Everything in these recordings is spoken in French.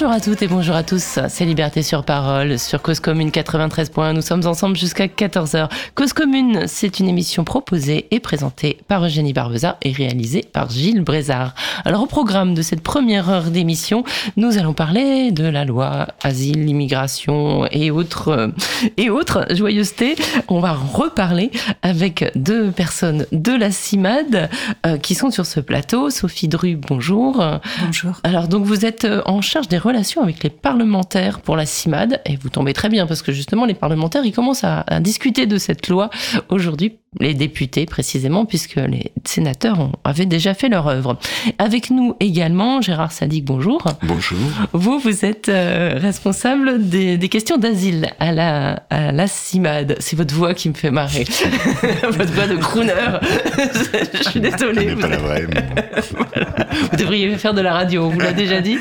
Bonjour à toutes et bonjour à tous, c'est Liberté sur Parole sur Cause Commune 93.1. Nous sommes ensemble jusqu'à 14h. Cause Commune, c'est une émission proposée et présentée par Eugénie Barbeza et réalisée par Gilles Brézard. Alors au programme de cette première heure d'émission, nous allons parler de la loi asile, immigration et autres, et autres joyeusetés. On va reparler avec deux personnes de la CIMAD euh, qui sont sur ce plateau. Sophie Dru, bonjour. Bonjour. Alors donc vous êtes euh, en charge des relations avec les parlementaires pour la CIMAD et vous tombez très bien parce que justement les parlementaires ils commencent à, à discuter de cette loi aujourd'hui les députés précisément, puisque les sénateurs ont, avaient déjà fait leur œuvre. Avec nous également, Gérard Sadik, bonjour. Bonjour. Vous, vous êtes euh, responsable des, des questions d'asile à la, à la CIMAD. C'est votre voix qui me fait marrer. votre voix de crooner. Je suis désolée. Vous, pas la vraie, mais... voilà. vous devriez faire de la radio, on vous l'a déjà dit.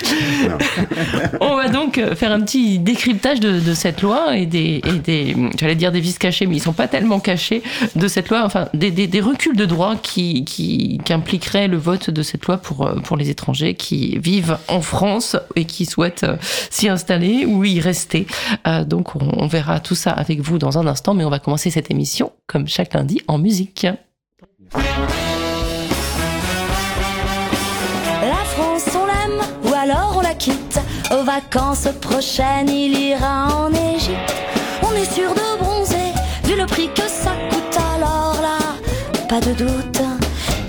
on va donc faire un petit décryptage de, de cette loi et des, et des j'allais dire des vices cachés, mais ils sont pas tellement cachés de cette loi, enfin des, reculs de droit qui, qui, impliqueraient le vote de cette loi pour, pour les étrangers qui vivent en France et qui souhaitent s'y installer ou y rester. Euh, donc on, on, verra tout ça avec vous dans un instant, mais on va commencer cette émission comme chaque lundi en musique. La France on l'aime ou alors on la quitte. Aux vacances prochaines il ira en Égypte. On est sûr de bronzer vu le prix que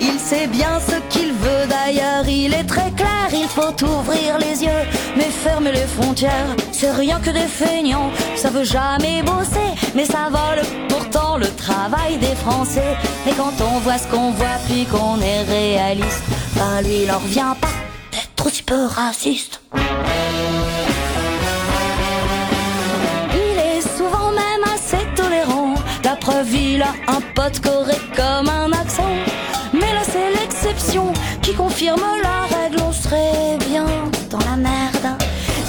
Il sait bien ce qu'il veut. D'ailleurs, il est très clair, il faut ouvrir les yeux, mais fermer les frontières, c'est rien que des feignants, ça veut jamais bosser, mais ça vole. Pourtant le travail des Français. Et quand on voit ce qu'on voit, puis qu'on est réaliste, ben lui il en revient pas. D'être aussi peu raciste. Preuve, il a un pote correct comme un accent. Mais là, c'est l'exception qui confirme la règle. On serait bien dans la merde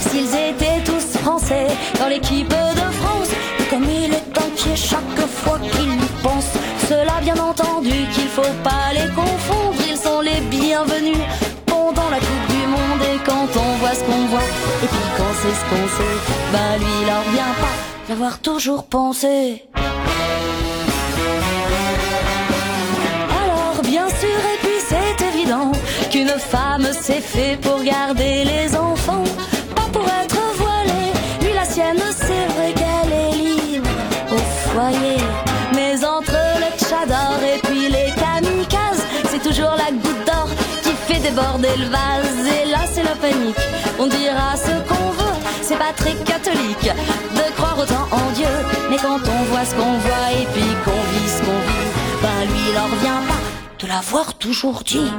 s'ils étaient tous français dans l'équipe de France. Et comme il est inquiet chaque fois qu'il y pense, cela bien entendu qu'il faut pas les confondre. Ils sont les bienvenus pendant la Coupe du Monde. Et quand on voit ce qu'on voit, et puis quand c'est ce qu'on sait, bah lui, il en revient pas d'avoir toujours pensé. Qu'une femme c'est fait pour garder les enfants, pas pour être voilée. Lui, la sienne, c'est vrai qu'elle est libre au foyer. Mais entre le tchador et puis les kamikazes, c'est toujours la goutte d'or qui fait déborder le vase. Et là, c'est la panique. On dira ce qu'on veut, c'est pas très catholique de croire autant en Dieu. Mais quand on voit ce qu'on voit et puis qu'on vit ce qu'on vit, ben lui, il en revient pas l'avoir toujours dit.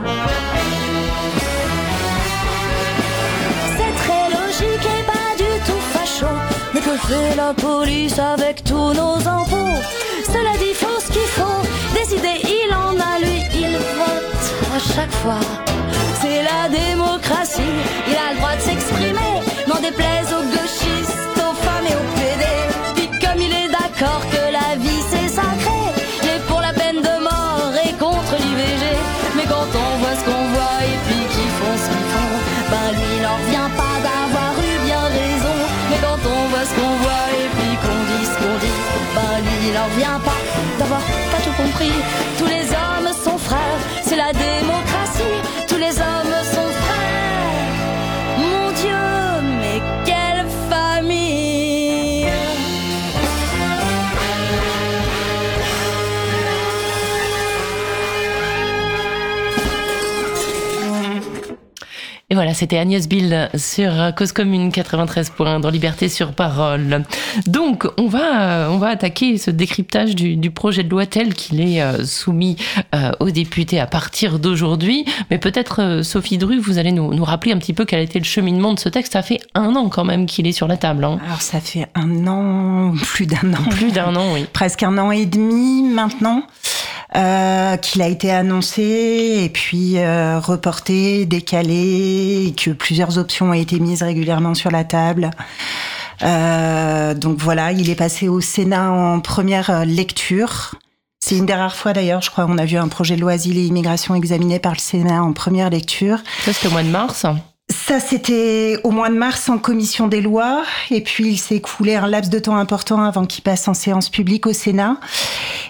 C'est très logique et pas du tout facho. Mais que fait la police avec tous nos impôts Cela dit, faut ce qu'il faut. Décider, il en a, lui, il vote à chaque fois. C'est la démocratie, il a le droit de s'exprimer. N'en déplaise aux gauchistes, Et voilà, c'était Agnès Bill sur Cause Commune 93.1 dans Liberté sur Parole. Donc, on va, on va attaquer ce décryptage du, du projet de loi tel qu'il est euh, soumis euh, aux députés à partir d'aujourd'hui. Mais peut-être, euh, Sophie Dru, vous allez nous, nous, rappeler un petit peu quel a été le cheminement de ce texte. Ça fait un an quand même qu'il est sur la table. Hein. Alors, ça fait un an, plus d'un an. Plus d'un an, oui. Presque un an et demi maintenant. Euh, qu'il a été annoncé et puis euh, reporté, décalé, et que plusieurs options ont été mises régulièrement sur la table. Euh, donc voilà, il est passé au Sénat en première lecture. C'est une des rares fois d'ailleurs, je crois, on a vu un projet de loi asile et immigration examiné par le Sénat en première lecture. Ça, c'était au mois de mars Ça, c'était au mois de mars en commission des lois. Et puis, il s'est écoulé un laps de temps important avant qu'il passe en séance publique au Sénat.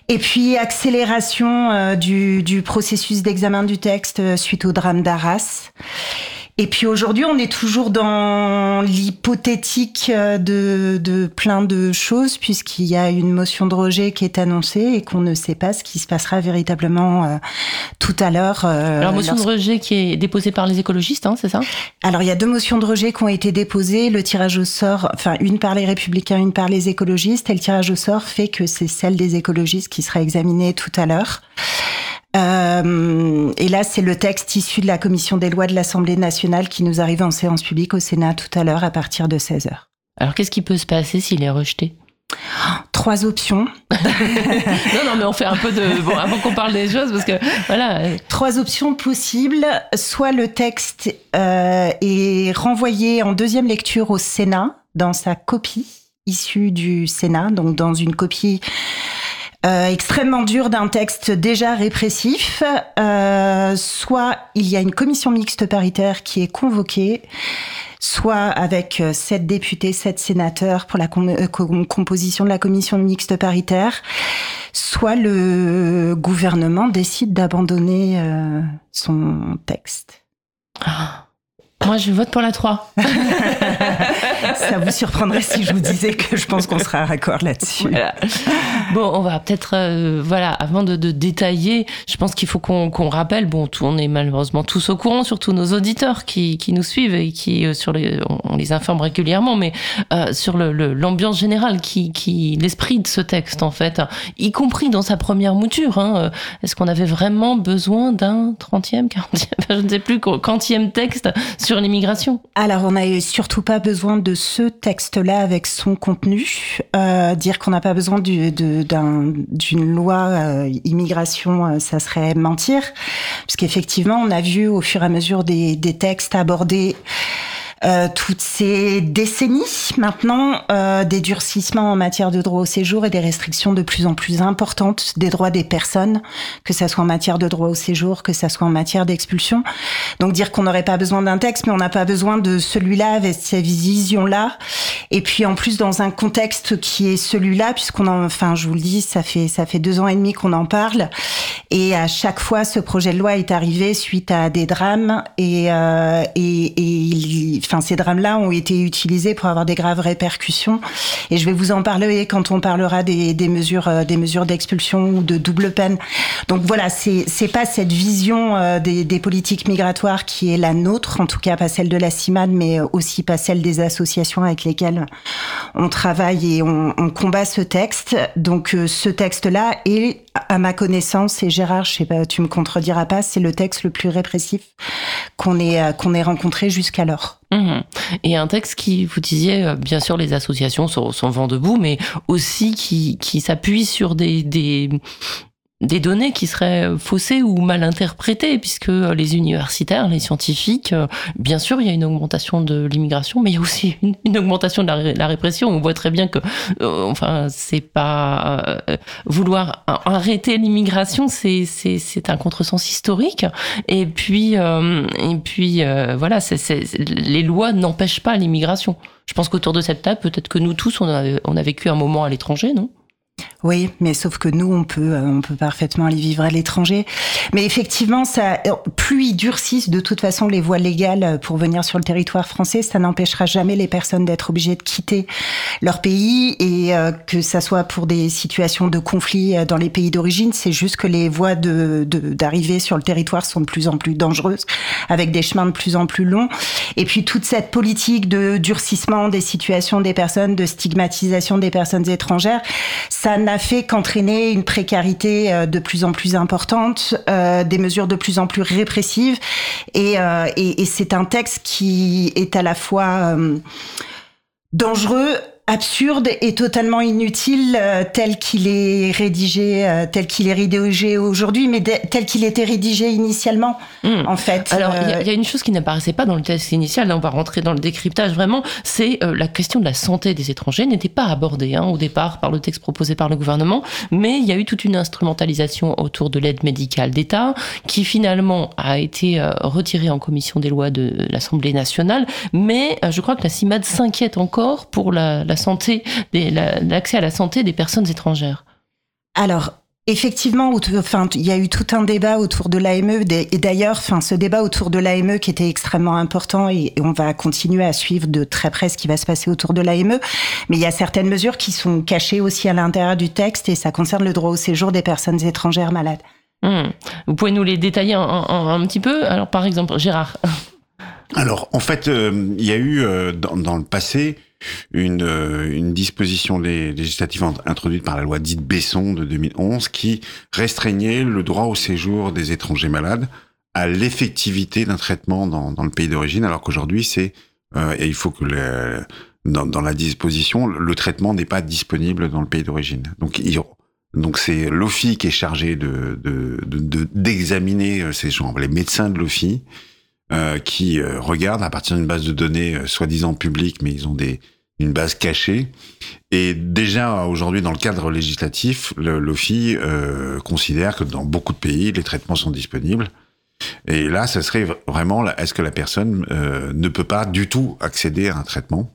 Et puis, accélération euh, du, processus d'examen du texte euh, suite au drame d'Arras. Et puis aujourd'hui, on est toujours dans l'hypothétique euh, de, de plein de choses, puisqu'il y a une motion de rejet qui est annoncée et qu'on ne sait pas ce qui se passera véritablement euh, tout à l'heure. Euh, Alors, motion de rejet qui est déposée par les écologistes, hein, c'est ça? Alors, il y a deux motions de rejet qui ont été déposées. Le tirage au sort, enfin, une par les républicains, une par les écologistes. Et le tirage au sort fait que c'est celle des écologistes qui sera examinée tout à l'heure. Euh, et là, c'est le texte issu de la commission des lois de l'Assemblée nationale qui nous arrive en séance publique au Sénat tout à l'heure à partir de 16h. Alors, qu'est-ce qui peut se passer s'il est rejeté? Trois options. non, non, mais on fait un peu de. Bon, avant qu'on parle des choses, parce que voilà. Trois options possibles. Soit le texte euh, est renvoyé en deuxième lecture au Sénat dans sa copie issue du Sénat, donc dans une copie euh, extrêmement dure d'un texte déjà répressif, euh, soit il y a une commission mixte paritaire qui est convoquée, soit avec euh, sept députés, sept sénateurs pour la composition de la commission mixte paritaire, soit le gouvernement décide d'abandonner son texte. Ah. Moi, je vote pour la 3. Ça vous surprendrait si je vous disais que je pense qu'on sera raccord là-dessus. Bon, on va peut-être, euh, voilà, avant de, de, détailler, je pense qu'il faut qu'on rappelle, bon, tout, on est malheureusement tous au courant, surtout nos auditeurs qui, qui nous suivent et qui, euh, sur les, on, les informe régulièrement, mais euh, sur l'ambiance le, générale, qui, qui l'esprit de ce texte, en fait, y compris dans sa première mouture. Hein, Est-ce qu'on avait vraiment besoin d'un 30e, 40e, je ne sais plus, quantième texte sur l'immigration Alors, on n'a surtout pas besoin de ce texte-là avec son contenu. Euh, dire qu'on n'a pas besoin d'une loi euh, immigration, euh, ça serait mentir. Puisqu'effectivement, on a vu au fur et à mesure des textes abordés euh, toutes ces décennies maintenant euh, des durcissements en matière de droit au séjour et des restrictions de plus en plus importantes des droits des personnes, que ça soit en matière de droit au séjour, que ça soit en matière d'expulsion. Donc dire qu'on n'aurait pas besoin d'un texte, mais on n'a pas besoin de celui-là avec cette vision-là. Et puis en plus dans un contexte qui est celui-là, puisqu'on en, enfin je vous le dis, ça fait ça fait deux ans et demi qu'on en parle, et à chaque fois ce projet de loi est arrivé suite à des drames et euh, et, et il, enfin, ces drames-là ont été utilisés pour avoir des graves répercussions. Et je vais vous en parler quand on parlera des, des mesures, euh, des mesures d'expulsion ou de double peine. Donc voilà, c'est c'est pas cette vision euh, des, des, politiques migratoires qui est la nôtre, en tout cas pas celle de la CIMAD, mais aussi pas celle des associations avec lesquelles on travaille et on, on combat ce texte. Donc euh, ce texte-là est, à ma connaissance, et Gérard, je sais pas, tu me contrediras pas, c'est le texte le plus répressif qu'on ait qu'on ait rencontré jusqu'alors. Mmh. Et un texte qui, vous disiez, euh, bien sûr, les associations sont, sont vent debout, mais aussi qui, qui s'appuie sur des, des, des données qui seraient faussées ou mal interprétées, puisque les universitaires, les scientifiques, euh, bien sûr, il y a une augmentation de l'immigration, mais il y a aussi une, augmentation de la, répression. On voit très bien que, euh, enfin, c'est pas euh, vouloir arrêter l'immigration, c'est c'est un contresens historique. Et puis et puis voilà, c'est les lois n'empêchent pas l'immigration. Je pense qu'autour de cette table, peut-être que nous tous, on a, on a vécu un moment à l'étranger, non? Oui, mais sauf que nous, on peut, euh, on peut parfaitement aller vivre à l'étranger. Mais effectivement, ça, plus ils durcissent de toute façon les voies légales pour venir sur le territoire français, ça n'empêchera jamais les personnes d'être obligées de quitter leur pays et euh, que ça soit pour des situations de conflit euh, dans les pays d'origine. C'est juste que les voies de, d'arrivée sur le territoire sont de plus en plus dangereuses, avec des chemins de plus en plus longs. Et puis toute cette politique de durcissement des situations des personnes, de stigmatisation des personnes étrangères, ça n'a fait qu'entraîner une précarité euh, de plus en plus importante, euh, des mesures de plus en plus répressives. Et, euh, et, et c'est un texte qui est à la fois dangereux absurde et totalement inutile euh, tel qu'il est rédigé, euh, tel qu'il est rédigé aujourd'hui, mais tel qu'il était rédigé initialement, Hmm. en fait. Alors, il y a- Euh, il y, a une chose qui n'apparaissait pas dans le texte initial, là on va rentrer dans le décryptage vraiment, c'est la question de la santé des étrangers n'était pas abordée hein, au départ par le texte proposé par le gouvernement, mais il y a eu toute une instrumentalisation autour de l'aide médicale d'État qui finalement a été retirée en commission des lois de l'Assemblée nationale, mais je crois que la CIMAD s'inquiète encore pour la, la santé, la- l'accès à la santé des personnes étrangères. Alors, effectivement, enfin, il y a eu tout un débat autour de l'AME. Et d'ailleurs, enfin, ce débat autour de l'AME qui était extrêmement important et, on va continuer à suivre de très près ce qui va se passer autour de l'AME. Mais il y a certaines mesures qui sont cachées aussi à l'intérieur du texte et ça concerne le droit au séjour des personnes étrangères malades. Hmm. Vous pouvez nous les détailler un, un- un petit peu? Alors par exemple, Gérard. Alors, en fait, euh, il y a eu euh, dans, dans le passé une, euh, une disposition lé- législative int- introduite par la loi dite Besson de 2011 qui restreignait le droit au séjour des étrangers malades à l'effectivité d'un traitement dans, dans le pays d'origine, alors qu'aujourd'hui, c'est euh, et il faut que le, dans, dans la disposition, le traitement n'est pas disponible dans le pays d'origine. Donc, il- donc c'est l'OFI qui est chargé de de- de- de- d'examiner euh, ces gens, les médecins de l'OFI euh, qui euh, regardent à partir d'une base de données euh, soi-disant publique, mais ils ont des une base cachée. Et déjà aujourd'hui, dans le cadre législatif, l'OFI euh, considère que dans beaucoup de pays, les traitements sont disponibles. Et là, ce serait vraiment, est-ce que la personne euh, ne peut pas du tout accéder à un traitement?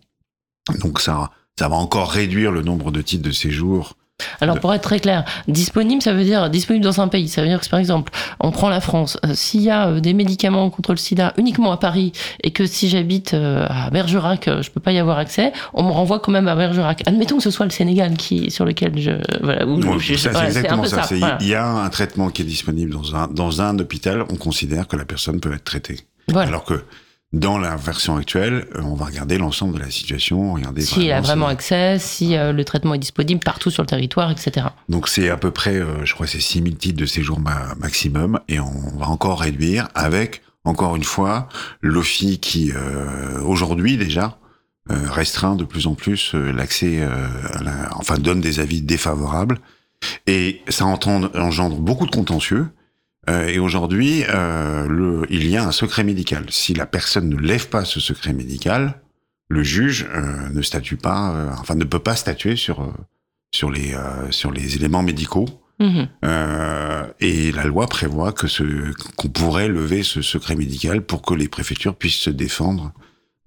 Donc ça, ça va encore réduire le nombre de titres de séjour Alors pour être très clair, disponible, ça veut dire disponible dans un pays. Ça veut dire que par exemple, on prend la France. euh, S'il y a euh, des médicaments contre le SIDA uniquement à Paris et que si j'habite euh, à Bergerac, je peux pas y avoir accès, on me renvoie quand même à Bergerac. Admettons que ce soit le Sénégal qui sur lequel je voilà. où- où je- ça, voilà, c'est exactement ça. Voilà. Il y a un traitement qui est disponible dans un, dans un hôpital, on considère que la personne peut être traitée. Voilà. Alors que dans la version actuelle, euh, on va regarder l'ensemble de la situation, regarder S'il a vraiment accès, si euh, le traitement est disponible partout sur le territoire, etc. Donc c'est à peu près, euh, je crois, c'est 6000 titres de séjour ma- maximum, et on va encore réduire avec, encore une fois, l'OFI qui, euh, aujourd'hui déjà, restreint de plus en plus l'accès, la- enfin donne des avis défavorables, et ça entend- engendre beaucoup de contentieux. Euh, et aujourd'hui, euh, il y a un secret médical. Si la personne ne lève pas ce secret médical, le juge euh, ne statue pas, enfin ne peut pas statuer sur sur les sur les éléments médicaux. Mhm. Et la loi prévoit que ce qu'on pourrait lever ce secret médical pour que les préfectures puissent se défendre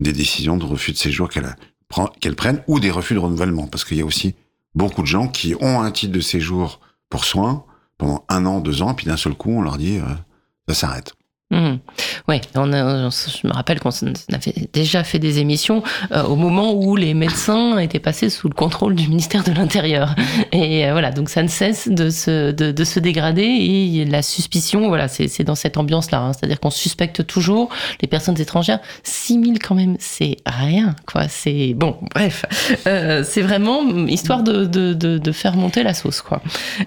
des décisions de refus de séjour qu'elles prennent ou des refus de renouvellement, parce qu'il y a aussi beaucoup de gens qui ont un titre de séjour pour soins pendant un an, deux ans, puis d'un seul coup on leur dit euh, ça s'arrête. Mhm. Ouais, on a- je me rappelle qu'on avait déjà fait des émissions euh, au moment où les médecins étaient passés sous le contrôle du ministère de l'Intérieur. Et euh, voilà, donc ça ne cesse de se, de, se dégrader et la suspicion, voilà, c'est dans cette ambiance-là. hein. C'est-à-dire qu'on suspecte toujours les personnes étrangères. 6000 quand même, c'est rien, quoi. C'est bon, bref, Euh, c'est vraiment histoire de, de, de, faire monter la sauce, quoi.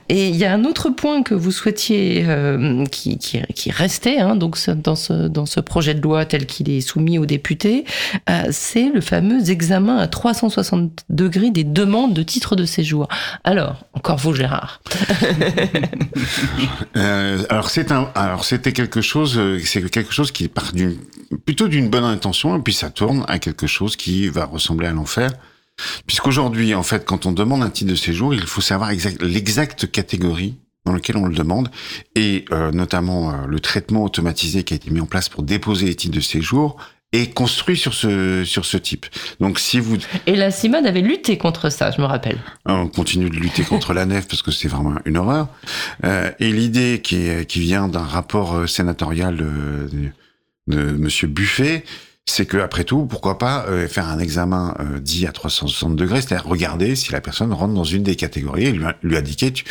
Et il y a un autre point que vous souhaitiez, qui, qui, qui restait hein, donc dans, ce, projet de loi tel qu'il est soumis aux députés, euh, c'est le fameux examen à 360 degrés des demandes de titre de séjour. Alors, encore vous, Gérard. Euh, alors c'était quelque chose, euh, c'est quelque chose qui part plutôt d'une bonne intention, et puis ça tourne à quelque chose qui va ressembler à l'enfer. Puisqu'aujourd'hui, en fait, quand on demande un titre de séjour, il faut savoir exact, l'exacte catégorie dans laquelle on le demande, et euh, notamment euh, le traitement automatisé qui a été mis en place pour déposer les titres de séjour est construit sur ce sur ce type. Donc si vous Et la CIMAD avait lutté contre ça, je me rappelle. on continue de lutter contre la nef parce que c'est vraiment une horreur. Euh, et l'idée qui, est- qui vient d'un rapport sénatorial de, de Monsieur Buffet, c'est que après tout, pourquoi pas euh, faire un examen euh, dit à 360 degrés, c'est-à-dire regarder si la personne rentre dans une des catégories et lui, lui indiquer tu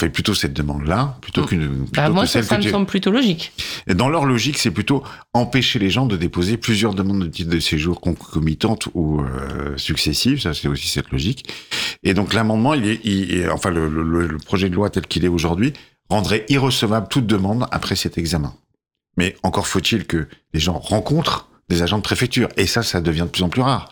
fais plutôt cette demande-là plutôt qu'une plutôt Bah, moi, que ça, celle ça que me tu... semble plutôt logique. Et dans leur logique, c'est plutôt empêcher les gens de déposer plusieurs demandes de titre de séjour concomitantes ou euh, successives. Ça, c'est aussi cette logique. Et donc l'amendement, il est, il est- enfin le, le- le projet de loi tel qu'il est aujourd'hui rendrait irrecevable toute demande après cet examen. Mais encore faut-il que les gens rencontrent des agents de préfecture. Et ça, ça devient de plus en plus rare.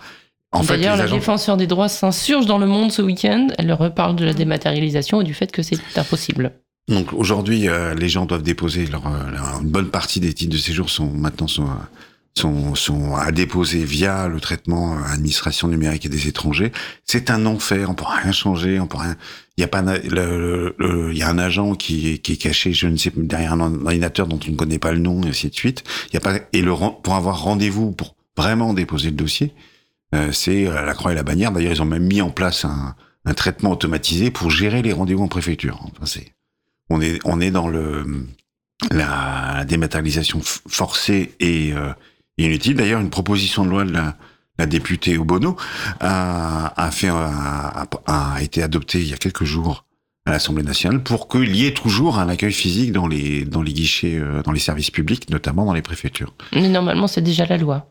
D'ailleurs, la agents- défenseur des droits s'insurge dans le monde ce week-end. Elle reparle de la dématérialisation et du fait que c'est impossible. Donc aujourd'hui, euh, les gens doivent déposer leur, euh, leur- une bonne partie des titres de séjour sont maintenant sont euh, sont, sont à déposer via le traitement administration numérique et des étrangers. C'est un enfer. On peut rien changer. On peut rien. Il y a pas il y a un agent qui est, qui est caché, je ne sais derrière un ordinateur dont on ne connaît pas le nom et ainsi de suite. Il y a pas et le pour avoir rendez-vous pour vraiment déposer le dossier, c'est euh, la croix et la bannière. D'ailleurs, ils ont même mis en place un, traitement automatisé pour gérer les rendez-vous en préfecture. Enfin, c'est on est on est dans le la dématérialisation forcée et euh, inutile. D'ailleurs, une proposition de loi de la, députée Obono a, a fait a, été adoptée il y a quelques jours à l'Assemblée nationale pour qu'il y ait toujours un accueil physique dans les dans les guichets euh, dans les services publics, notamment dans les préfectures. Mais normalement, c'est déjà la loi.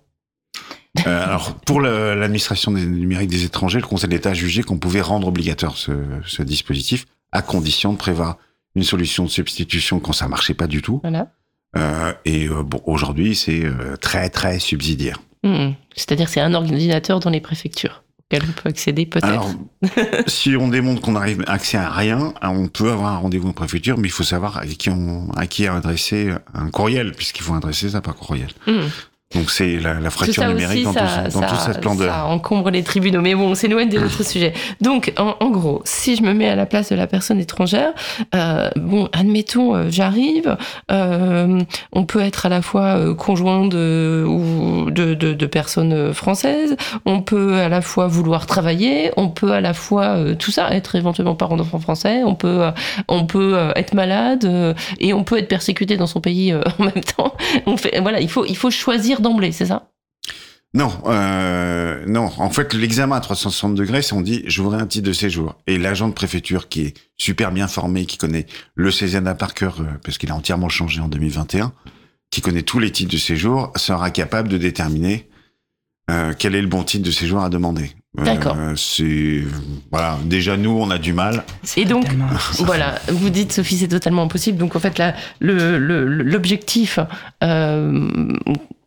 Euh, alors, pour l'administration des numériques des étrangers, le Conseil d'État a jugé qu'on pouvait rendre obligatoire ce, ce dispositif à condition de prévoir une solution de substitution quand ça marchait pas du tout. Voilà. Euh, et euh, bon, aujourd'hui, c'est très très subsidiaire. Hmm. C'est-à-dire, c'est un ordinateur dans les préfectures auquel on peut accéder peut-être. Alors, si on démontre qu'on arrive à accès à rien, on peut avoir un rendez-vous en préfecture, mais il faut savoir à qui on, à qui adresser un courriel, puisqu'il faut adresser ça par courriel. Hmm. Donc c'est la, la Tout fracture ça numérique aussi, dans, ça, tout- dans ça- toute sa splendeur. ça encombre les tribunaux. Mais bon, on s'éloigne des autres sujets. Donc, en, en gros, si je me mets à la place de la personne étrangère, euh, bon, admettons, euh, j'arrive, euh, on peut être à la fois conjoint de, ou de, de, de personnes françaises, on peut à la fois vouloir travailler, on peut à la fois tout ça, être éventuellement parent d'enfants français, on peut, on peut être malade et on peut être persécuté dans son pays en même temps. On fait, voilà, il faut, il faut choisir d'emblée, c'est ça? Non, euh, non. En fait, l'examen à 360 degrés, c'est on dit je voudrais un titre de séjour. Et l'agent de préfecture qui est super bien formé, qui connaît le Césiana par cœur, euh, parce qu'il a entièrement changé en 2021, qui connaît tous les titres de séjour, sera capable de déterminer euh, quel est le bon titre de séjour à demander. Euh, D'accord. c'est voilà. Déjà nous, on a du mal. Et donc, voilà, vous dites, Sophie, c'est totalement impossible. Donc, en fait, là, le- le- l'objectif euh,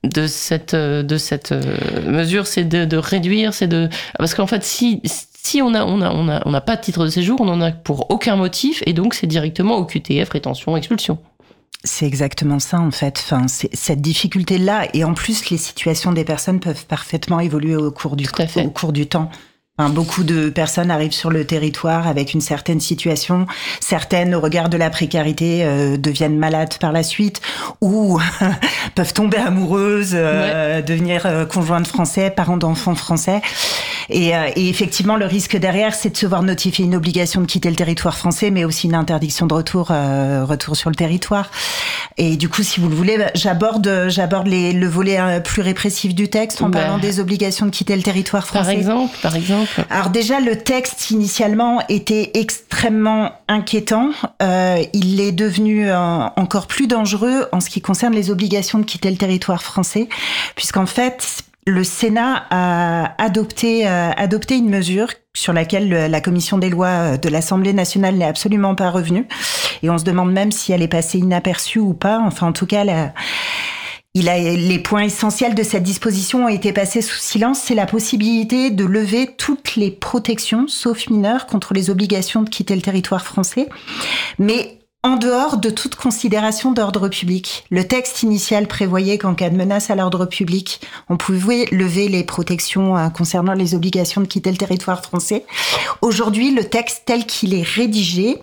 de cette, de cette euh, mesure, c'est de, de réduire, c'est de... Parce qu'en fait, si, si on n'a on a, on a, on a pas de titre de séjour, on n'en a pour aucun motif, et donc c'est directement au QTF, rétention, expulsion. C'est exactement ça en fait. Enfin, c'est cette difficulté-là et en plus les situations des personnes peuvent parfaitement évoluer au cours du Tout à fait. au cours du temps. Enfin, beaucoup de personnes arrivent sur le territoire avec une certaine situation. Certaines, au regard de la précarité, euh, deviennent malades par la suite ou peuvent tomber amoureuses, euh, devenir euh, conjointes français, parents d'enfants français. Et, euh, et effectivement, le risque derrière, c'est de se voir notifier une obligation de quitter le territoire français, mais aussi une interdiction de retour, euh, retour sur le territoire. Et du coup, si vous le voulez, bah, j'aborde, j'aborde le volet plus répressif du texte en Bah. parlant des obligations de quitter le territoire Par français. exemple, par exemple. Alors déjà, le texte initialement était extrêmement inquiétant. Euh, il est devenu euh, encore plus dangereux en ce qui concerne les obligations de quitter le territoire français, puisqu'en fait, le Sénat a adopté, euh, adopté une mesure sur laquelle le- la commission des lois euh, de l'Assemblée nationale n'est absolument pas revenue. Et on se demande même si elle est passée inaperçue ou pas. Enfin, en tout cas, la- il a, les points essentiels de cette disposition ont été passés sous silence. C'est la possibilité de lever toutes les protections, sauf mineures, contre les obligations de quitter le territoire français. Mais en dehors de toute considération d'ordre public. Le texte initial prévoyait qu'en cas de menace à l'ordre public, on pouvait lever les protections euh, concernant les obligations de quitter le territoire français. Aujourd'hui, le texte tel qu'il est rédigé,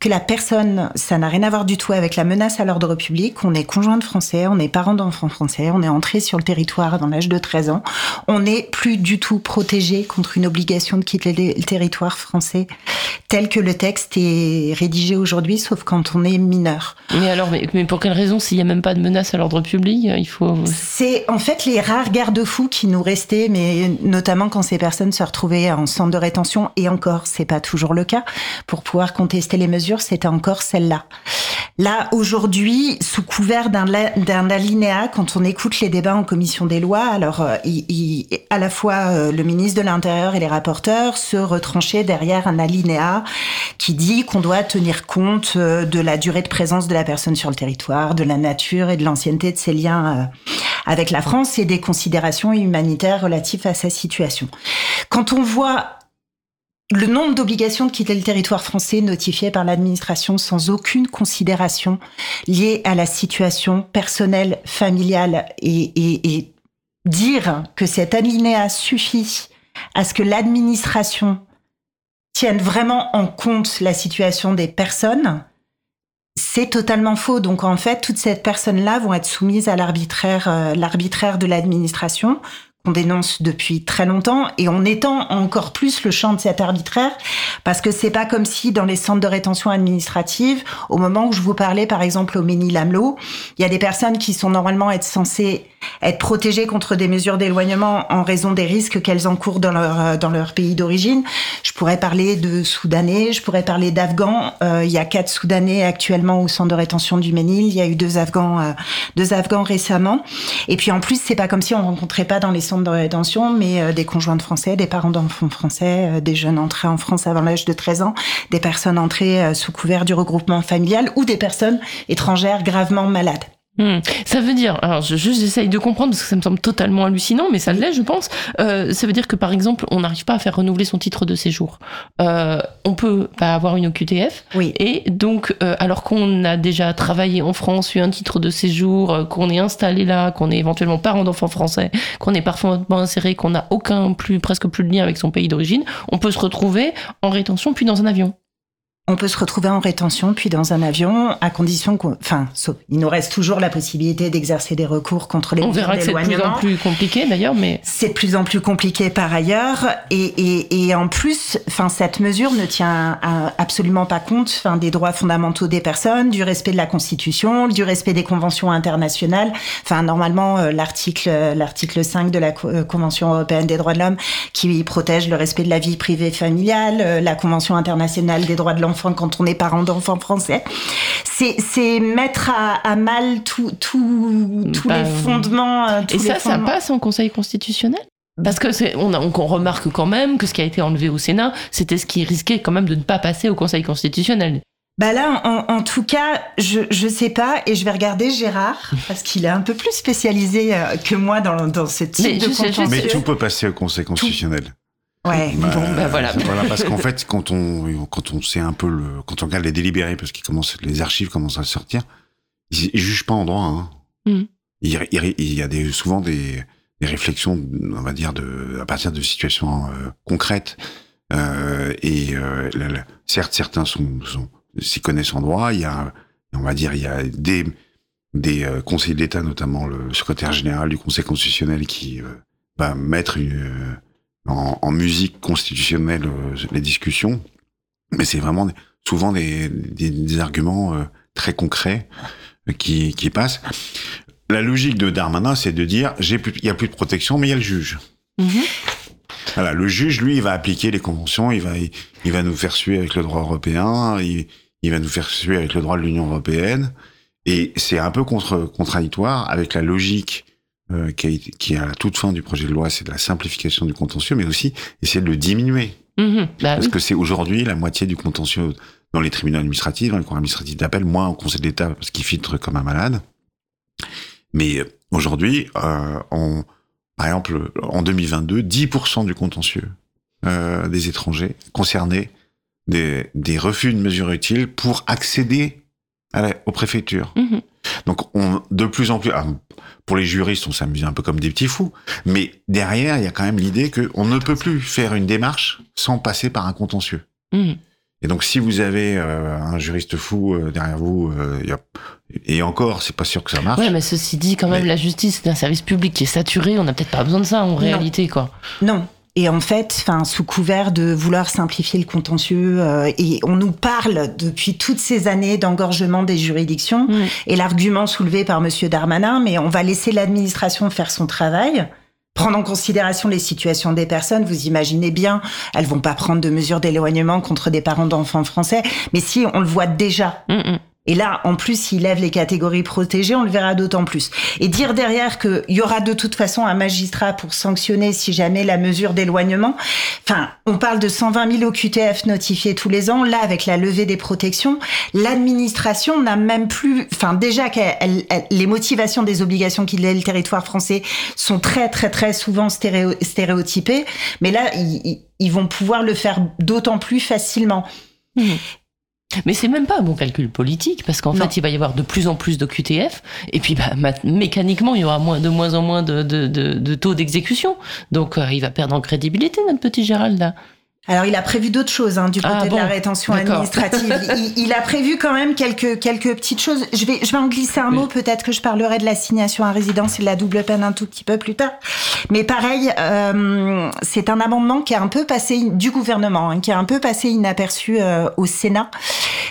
que la personne, ça n'a rien à voir du tout avec la menace à l'ordre public. On est conjoint de français, on est parent d'enfants français, on est entré sur le territoire dans l'âge de 13 ans. On n'est plus du tout protégé contre une obligation de quitter le territoire français tel que le texte est rédigé aujourd'hui, sauf quand on est mineur. Mais alors, mais, mais pour quelle raison, s'il n'y a même pas de menace à l'ordre public, il faut. C'est en fait les rares garde-fous qui nous restaient, mais notamment quand ces personnes se retrouvaient en centre de rétention, et encore, c'est pas toujours le cas, pour pouvoir contester les mesures, c'était encore celle-là. Là, aujourd'hui, sous couvert d'un alinéa, quand on écoute les débats en commission des lois, alors euh, à la fois euh, le ministre de l'Intérieur et les rapporteurs se retranchaient derrière un alinéa qui dit qu'on doit tenir compte euh, de la durée de présence de la personne sur le territoire, de la nature et de l'ancienneté de ses liens avec la France et des considérations humanitaires relatives à sa situation. Quand on voit le nombre d'obligations de quitter le territoire français notifiées par l'administration sans aucune considération liée à la situation personnelle, familiale et, dire que cet alinéa suffit à ce que l'administration tienne vraiment en compte la situation des personnes, c'est totalement faux. Donc en fait, toutes ces personnes-là vont être soumises à l'arbitraire, euh, l'arbitraire de l'administration dénonce depuis très longtemps et on étend encore plus le champ de cet arbitraire parce que c'est pas comme si dans les centres de rétention administrative, au moment où je vous parlais par exemple au Ménil-Amelot, il y a des personnes qui sont normalement être censées être protégées contre des mesures d'éloignement en raison des risques qu'elles encourent dans leur euh, dans leur pays d'origine. Je pourrais parler de Soudanais, je pourrais parler d'Afghans. Euh, il y a quatre Soudanais actuellement au centre de rétention du Ménil. Il y a eu deux Afghans, euh, deux Afghans récemment. Et puis en plus, c'est pas comme si on rencontrait pas dans les centres de rétention, mais euh, des conjoints de français, des parents d'enfants français, euh, des jeunes entrés en France avant l'âge de 13 ans, des personnes entrées euh, sous couvert du regroupement familial ou des personnes étrangères gravement malades. Hmm. Ça veut dire, alors je, j'essaye de comprendre parce que ça me semble totalement hallucinant, mais ça l'est, je pense. Euh, ça veut dire que par exemple, on n'arrive pas à faire renouveler son titre de séjour. Euh, on peut avoir une OQTF. Oui. Et donc, euh, alors qu'on a déjà travaillé en France, eu un titre de séjour, euh, qu'on est installé là, qu'on est éventuellement parent d'enfants français, qu'on est parfaitement inséré, qu'on n'a aucun plus, presque plus de lien avec son pays d'origine, on peut se retrouver en rétention puis dans un avion on peut se retrouver en rétention puis dans un avion à condition qu'on, enfin, il nous reste toujours la possibilité d'exercer des recours contre les On verra que c'est de plus en plus compliqué d'ailleurs, mais c'est de plus en plus compliqué par ailleurs et, et, et en plus, enfin, cette mesure ne tient absolument pas compte, enfin, des droits fondamentaux des personnes, du respect de la Constitution, du respect des conventions internationales. Enfin, normalement, euh, l'article l'article 5 de la euh, Convention européenne des droits de l'homme qui protège le respect de la vie privée familiale, euh, la Convention internationale des droits de l'enfant quand on est parent d'enfants français. C'est mettre à, mal tous tous bah, les fondements. Euh, et ça, ça passe en Conseil constitutionnel? Parce que c'est, on, on, remarque quand même que ce qui a été enlevé au Sénat, c'était ce qui risquait quand même de ne pas passer au Conseil constitutionnel. Bah là, en, tout cas, je je sais pas et je vais regarder Gérard parce qu'il est un peu plus spécialisé euh, que moi dans dans ce type de contentieux. Mais tout peut passer au Conseil constitutionnel. Ouais. Bah, bon, bah voilà. voilà. Parce qu'en fait, quand on, quand on sait un peu le, quand on regarde les délibérés, parce qu'ils commencent, les archives commencent à sortir, ils, ils jugent pas en droit, hein. Mm. Il, il, y a des, souvent des, des réflexions, on va dire, de, à partir de situations euh, concrètes. Euh, et euh, certes, certains sont, sont s'y connaissent en droit. Il y a, on va dire, il y a des, des euh, conseillers d'État, notamment le secrétaire général du Conseil constitutionnel, qui euh, va mettre une en, en musique constitutionnelle euh, les discussions, mais c'est vraiment souvent des, des, des arguments euh, très concrets euh, qui, qui passent. La logique de Darmanin, c'est de dire il n'y a plus de protection, mais il y a le juge. Mm-hmm. Voilà, le juge, lui, il va appliquer les conventions, il va, il, va nous faire suer avec le droit européen, il, il va nous faire suer avec le droit de l'Union européenne, et c'est un peu contre, contradictoire avec la logique euh, qui, a, qui est à la toute fin du projet de loi, c'est de la simplification du contentieux, mais aussi essayer de le diminuer. Mmh, bah Parce que c'est aujourd'hui la moitié du contentieux dans les tribunaux administratifs, dans les cours administratifs d'appel, moins au Conseil d'État parce qu'il filtre comme un malade. Mais euh, aujourd'hui, euh, on, par exemple, en 2022, 10% du contentieux euh, des étrangers concernait des, des refus de mesures utiles pour accéder à la, aux préfectures. Mmh. Donc, on, de plus en plus, ah, pour les juristes, on s'amuse un peu comme des petits fous, mais derrière, il y a quand même l'idée qu'on ne peut plus faire une démarche sans passer par un contentieux. Mmh. Et donc, si vous avez euh, un juriste fou euh, derrière vous, euh, y a... et encore, c'est pas sûr que ça marche. Ouais, mais ceci dit, quand même, Mais- la justice, c'est un service public qui est saturé. On n'a peut-être pas besoin de ça en réalité, quoi. Non. Et en fait, enfin, sous couvert de vouloir simplifier le contentieux, euh, et on nous parle depuis toutes ces années d'engorgement des juridictions, Mm. et l'argument soulevé par Monsieur Darmanin, mais on va laisser l'administration faire son travail. Prendre en considération les situations des personnes, vous imaginez bien, elles vont pas prendre de mesures d'éloignement contre des parents d'enfants français, mais si on le voit déjà, Mmh, mmh. Et là, en plus, s'il lève les catégories protégées, on le verra d'autant plus. Et dire derrière qu'il y aura de toute façon un magistrat pour sanctionner si jamais la mesure d'éloignement. Enfin, on parle de 120 000 OQTF notifiés tous les ans. Là, avec la levée des protections, l'administration n'a même plus. Enfin, déjà que les motivations des obligations qu'il a le territoire français sont très, très, très souvent stéréotypées. Mais là, ils, vont pouvoir le faire d'autant plus facilement. Mmh. Mais c'est même pas un bon calcul politique, parce qu'en fait, il va y avoir de plus en plus de QTF, et puis bah, mécaniquement, il y aura moins, de moins en moins de, de, de, taux d'exécution. Donc, euh, il va perdre en crédibilité, notre petit Gérald, là. Alors, il a prévu d'autres choses hein, du côté ah de la rétention administrative. il, a prévu quand même quelques, quelques petites choses. Je vais, je vais en glisser un mot. Peut-être que je parlerai de l'assignation à résidence et de la double peine un tout petit peu plus tard. Mais pareil, euh, c'est un amendement qui est un peu passé du gouvernement, hein, qui est un peu passé inaperçu euh, au Sénat.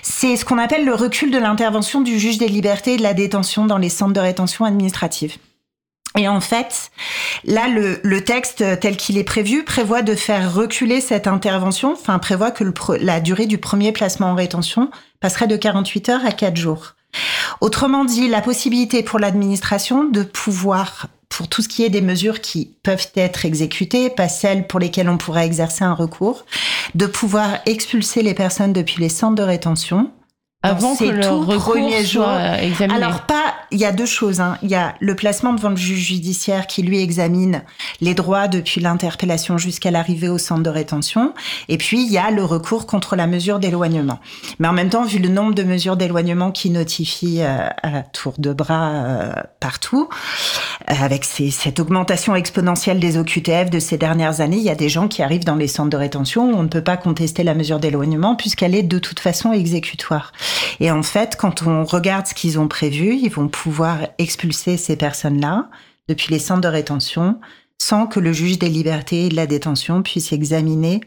C'est ce qu'on appelle le recul de l'intervention du juge des libertés et de la détention dans les centres de rétention administrative. Et en fait, là, le, texte tel qu'il est prévu prévoit de faire reculer cette intervention, enfin prévoit que la durée du premier placement en rétention passerait de 48 heures à 4 jours. Autrement dit, la possibilité pour l'administration de pouvoir, pour tout ce qui est des mesures qui peuvent être exécutées, pas celles pour lesquelles on pourrait exercer un recours, de pouvoir expulser les personnes depuis les centres de rétention avant que le premier jour examiné. Alors pas, il y a deux choses. Hein. Il y a le placement devant le juge judiciaire qui lui examine les droits depuis l'interpellation jusqu'à l'arrivée au centre de rétention. Et puis il y a le recours contre la mesure d'éloignement. Mais en même temps, vu le nombre de mesures d'éloignement qui notifient euh, à tour de bras euh, partout, euh, avec ces, cette augmentation exponentielle des OQTF de ces dernières années, il y a des gens qui arrivent dans les centres de rétention où on ne peut pas contester la mesure d'éloignement puisqu'elle est de toute façon exécutoire. Et en fait, quand on regarde ce qu'ils ont prévu, ils vont pouvoir expulser ces personnes-là depuis les centres de rétention sans que le juge des libertés et de la détention puisse examiner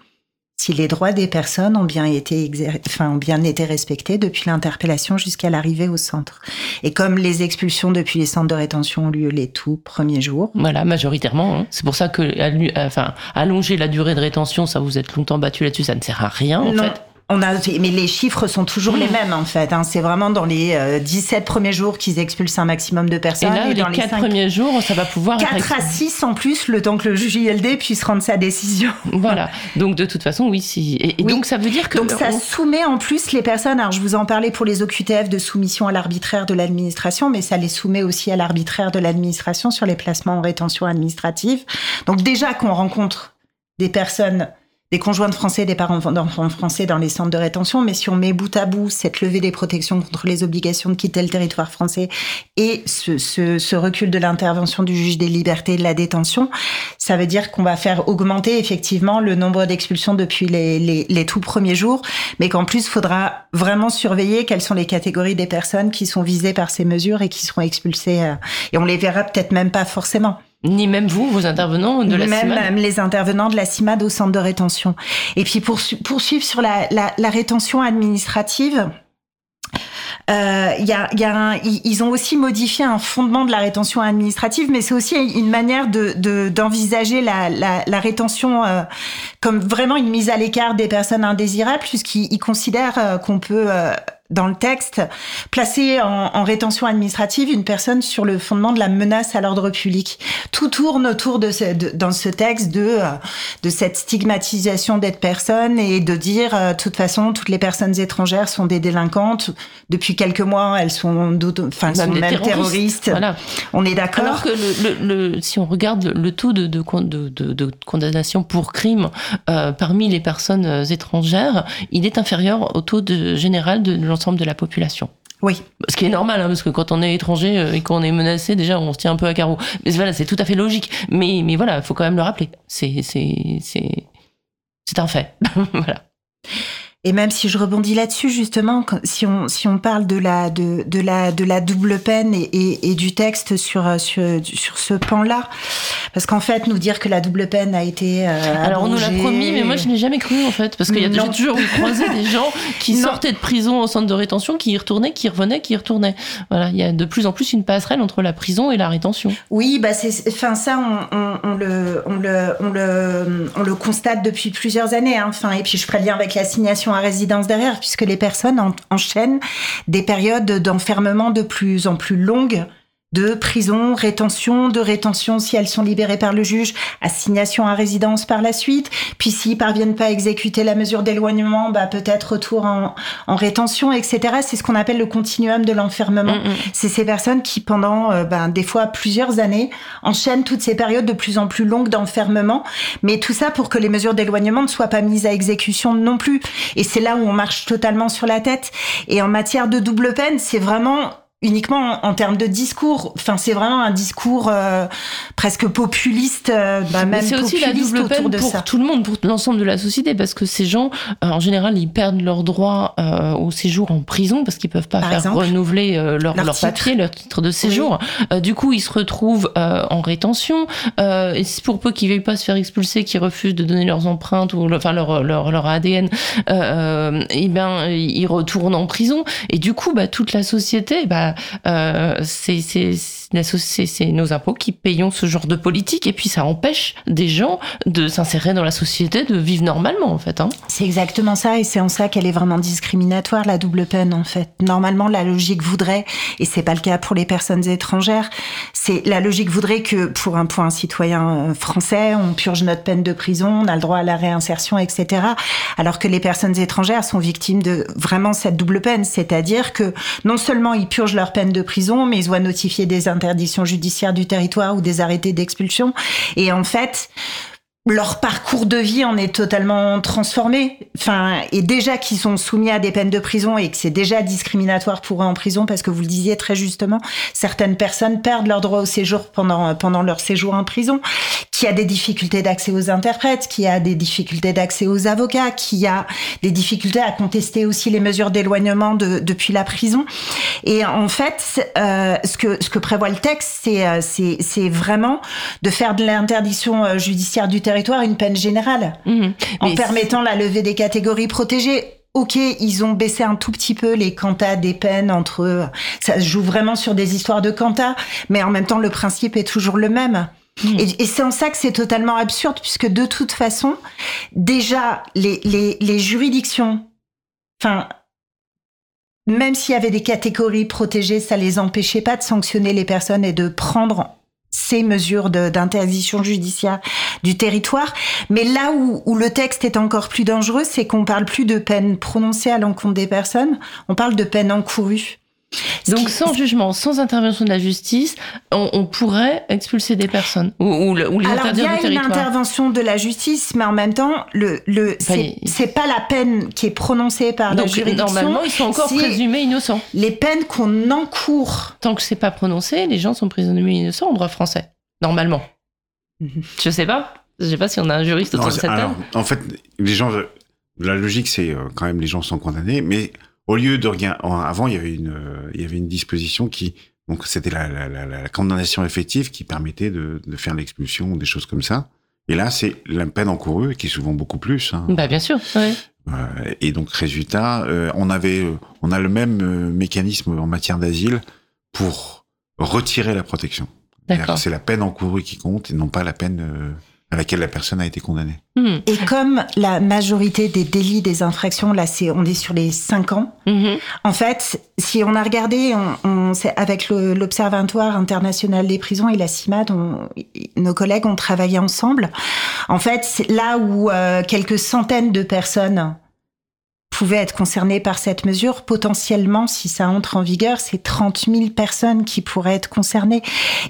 si les droits des personnes ont bien été, enfin, ont bien été respectés depuis l'interpellation jusqu'à l'arrivée au centre. Et comme les expulsions depuis les centres de rétention ont lieu les tout premiers jours. Voilà, majoritairement. Hein. C'est pour ça que, enfin, allonger la durée de rétention, ça vous êtes longtemps battu là-dessus, ça ne sert à rien, en fait. On a, mais les chiffres sont toujours les mêmes en fait. Hein. C'est vraiment dans les 17 euh, premiers jours qu'ils expulsent un maximum de personnes. Et là, les 4 premiers jours, ça va pouvoir 4 à 6 en plus, le temps que le juge ILD puisse rendre sa décision. Voilà. Donc de toute façon, oui. Si... Et, donc ça veut dire que... Donc ça soumet en plus les personnes, alors je vous en parlais pour les OQTF de soumission à l'arbitraire de l'administration, mais ça les soumet aussi à l'arbitraire de l'administration sur les placements en rétention administrative. Donc déjà qu'on rencontre des personnes des conjoints de français, des parents d'enfants français dans les centres de rétention, mais si on met bout à bout cette levée des protections contre les obligations de quitter le territoire français et ce, ce, ce recul de l'intervention du juge des libertés et de la détention, ça veut dire qu'on va faire augmenter effectivement le nombre d'expulsions depuis les, les, les, tout premiers jours, mais qu'en plus, faudra vraiment surveiller quelles sont les catégories des personnes qui sont visées par ces mesures et qui seront expulsées. Euh, et on les verra peut-être même pas forcément. Ni même vous, vos intervenants de la même, CIMAD Même les intervenants de la CIMAD au centre de rétention. Et puis pour poursuivre sur la, la, la rétention administrative, euh, y a, y a ils ont aussi modifié un fondement de la rétention administrative, mais c'est aussi une manière de d'envisager la, la, la, rétention euh, comme vraiment une mise à l'écart des personnes indésirables, puisqu'ils considèrent euh, qu'on peut euh, dans le texte, placer en, en, rétention administrative une personne sur le fondement de la menace à l'ordre public. Tout tourne autour de, ce, de, dans ce texte de euh, de cette stigmatisation d'être personne et de dire euh, de toute façon toutes les personnes étrangères sont des délinquantes. Depuis quelques mois, elles sont enfin sont même terroristes. terroristes. Voilà. On est d'accord. Alors que le, le, le, si on regarde le taux de, de, de, de condamnation pour crime euh, parmi les personnes étrangères, il est inférieur au taux de, général de l'ensemble de la population. Oui. Ce qui est normal, hein, parce que quand on est étranger euh, et qu'on est menacé, déjà, on se tient un peu à carreau. Mais voilà, c'est tout à fait logique. Mais, mais voilà, il faut quand même le rappeler. C'est, c'est, c'est, c'est un fait. voilà. Et même si je rebondis là-dessus, justement, si on, si on parle de la, de, de la, de la double peine et, et, et du texte sur, sur, sur ce pan-là, parce qu'en fait, nous dire que la double peine a été. Euh, Alors, on nous l'a promis, mais moi, je n'ai jamais cru, en fait, parce qu'il y a toujours croisé des gens qui sortaient de prison au centre de rétention, qui y retournaient, qui revenaient, qui y retournaient. Voilà, il y a de plus en plus une passerelle entre la prison et la rétention. Oui, bah c'est, enfin, ça, on, on, on, le, on, le, on, le, on le constate depuis plusieurs années. Hein. Enfin, et puis, je ferai lien avec l'assignation à résidence derrière, puisque les personnes enchaînent des périodes d'enfermement de plus en plus longues de prison, rétention, de rétention si elles sont libérées par le juge, assignation à résidence par la suite. Puis s'ils parviennent pas à exécuter la mesure d'éloignement, bah peut-être retour en, en rétention, etc. C'est ce qu'on appelle le continuum de l'enfermement. Mm, mm. C'est ces personnes qui, pendant euh, ben, des fois plusieurs années, enchaînent toutes ces périodes de plus en plus longues d'enfermement. Mais tout ça pour que les mesures d'éloignement ne soient pas mises à exécution non plus. Et c'est là où on marche totalement sur la tête. Et en matière de double peine, c'est vraiment uniquement en, termes de discours. Enfin, c'est vraiment un discours euh, presque populiste, euh, bah, même c'est aussi la double peine de pour tout le monde, pour l'ensemble de la société, parce que ces gens, euh, en général, ils perdent leur droit au séjour en prison parce qu'ils peuvent pas faire renouveler leur, leur, papier, leur titre de séjour. du coup, ils se retrouvent en rétention. et pour peu qu'ils veuillent pas se faire expulser, qu'ils refusent de donner leurs empreintes ou enfin leur leur, leur ADN, et eh ben ils retournent en prison. Et du coup, bah toute la société, bah euh, c'est c'est nos impôts qui payons ce genre de politique et puis ça empêche des gens de s'insérer dans la société, de vivre normalement en fait. Hein. C'est exactement ça et c'est en ça qu'elle est vraiment discriminatoire la double peine en fait. Normalement la logique voudrait et c'est pas le cas pour les personnes étrangères, c'est la logique voudrait que pour un point citoyen euh, français on purge notre peine de prison, on a le droit à la réinsertion etc. Alors que les personnes étrangères sont victimes de vraiment cette double peine, c'est-à-dire que non seulement ils purgent leur peine de prison mais ils doivent notifier des interdiction judiciaire du territoire ou des arrêtés d'expulsion. Et en fait, leur parcours de vie en est totalement transformé. Enfin, et déjà qu'ils sont soumis à des peines de prison et que c'est déjà discriminatoire pour eux en prison parce que vous le disiez très justement, certaines personnes perdent leur droit au séjour pendant pendant leur séjour en prison, qui a des difficultés d'accès aux interprètes, qui a des difficultés d'accès aux avocats, qui a des difficultés à contester aussi les mesures d'éloignement de, depuis la prison. Et en fait, euh, ce que ce que prévoit le texte, c'est euh, vraiment de faire de l'interdiction euh, judiciaire du territoire territoire une peine générale, mhm. en permettant la levée des catégories protégées. Ok, ils ont baissé un tout petit peu les quantas des peines entre eux. Ça se joue vraiment sur des histoires de quantas, mais en même temps, le principe est toujours le même. Mhm. Et, c'est en ça que c'est totalement absurde, puisque de toute façon, déjà, les, les, les juridictions, enfin, même s'il y avait des catégories protégées, ça les empêchait pas de sanctionner les personnes et de prendre ces mesures d'interdiction judiciaire du territoire. Mais là où, où, le texte est encore plus dangereux, c'est qu'on parle plus de peine prononcée à l'encontre des personnes, on parle de peine encourue. Donc sans jugement, sans intervention de la justice, on, pourrait expulser des personnes ou, ou, ou les Alors, interdire du territoire. Il y a une intervention de la justice, mais en même temps, le, le c'est pas la peine qui est prononcée par Donc, la juridiction. Normalement, ils sont encore présumés innocents. Les peines qu'on encourt. Tant que c'est pas prononcé, les gens sont présumés innocents en droit français. Normalement. Mhm. Je sais pas. Je sais pas si on a un juriste autour de cette alors, En fait, les gens, la logique, c'est euh, quand même les gens sont condamnés, mais au lieu de rien, avant il y avait une, euh, il y avait une disposition qui, donc c'était la, la, la, la, condamnation effective qui permettait de, de faire l'expulsion ou des choses comme ça. Et là, c'est la peine encourue qui est souvent beaucoup plus. Hein. Bah bien sûr. Ouais. Euh, et donc résultat, euh, on avait, on a le même mécanisme en matière d'asile pour retirer la protection. C'est la peine encourue qui compte et non pas la peine à laquelle la personne a été condamnée. Hmm. Et comme la majorité des délits, des infractions, là, c'est on est sur les 5 ans. Hmm. En fait, si on a regardé, on, on avec l'Observatoire international des prisons et la CIMAD, nos collègues ont travaillé ensemble. En fait, là où euh, quelques centaines de personnes pouvaient être concernées par cette mesure. Potentiellement, si ça entre en vigueur, c'est 30 000 personnes qui pourraient être concernées.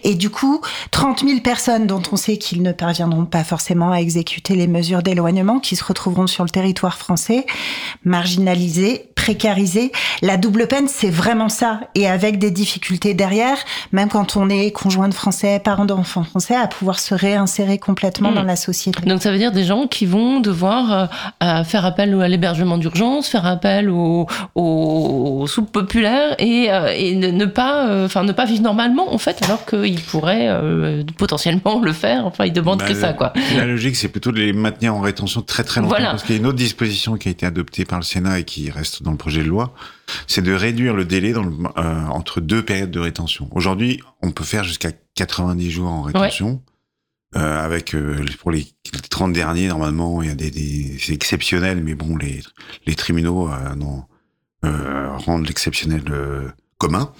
Et du coup, 30 000 personnes dont on sait qu'ils ne parviendront pas forcément à exécuter les mesures d'éloignement, qui se retrouveront sur le territoire français, marginalisées, précarisées. La double peine, c'est vraiment ça. Et avec des difficultés derrière, même quand on est conjoint de français, parent d'enfants français, à pouvoir se réinsérer complètement mmh. dans la société. Donc ça veut dire des gens qui vont devoir euh, euh, faire appel à l'hébergement d'urgence faire appel aux, aux soupes populaires et, euh, et ne, pas, euh, enfin ne pas vivre normalement en fait, alors qu'ils pourraient euh, potentiellement le faire. Enfin, ils demandent bah, que ça, quoi. La logique, c'est plutôt de les maintenir en rétention très très longtemps, parce qu'il y a une autre disposition qui a été adoptée par le Sénat et qui reste dans le projet de loi, c'est de réduire le délai dans le, entre deux périodes de rétention. Aujourd'hui, on peut faire jusqu'à 90 jours en rétention. Euh, avec euh, pour les 30 derniers, normalement, il y a des, des c'est exceptionnel, mais bon, les les tribunaux euh, non, euh, rendent l'exceptionnel euh, commun.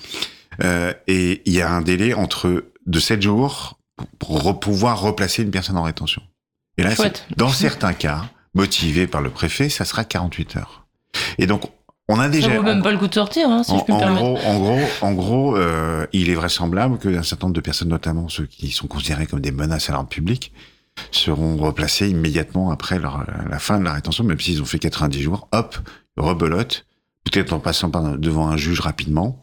Euh, et il y a un délai entre de 7 jours pour re- pouvoir replacer une personne en rétention. Et là, dans certains cas, motivé par le préfet, ça sera 48 heures. Et donc, on a Ça déjà... vaut même pas le coup de sortir, hein, si en, je peux me en permettre. gros, en gros, en gros, euh, il est vraisemblable qu'un certain nombre de personnes, notamment ceux qui sont considérés comme des menaces à l'ordre public, seront replacés immédiatement après leur, la fin de la rétention, même s'ils ont fait 90 jours. Hop, rebelote, peut-être en passant par, devant un juge rapidement,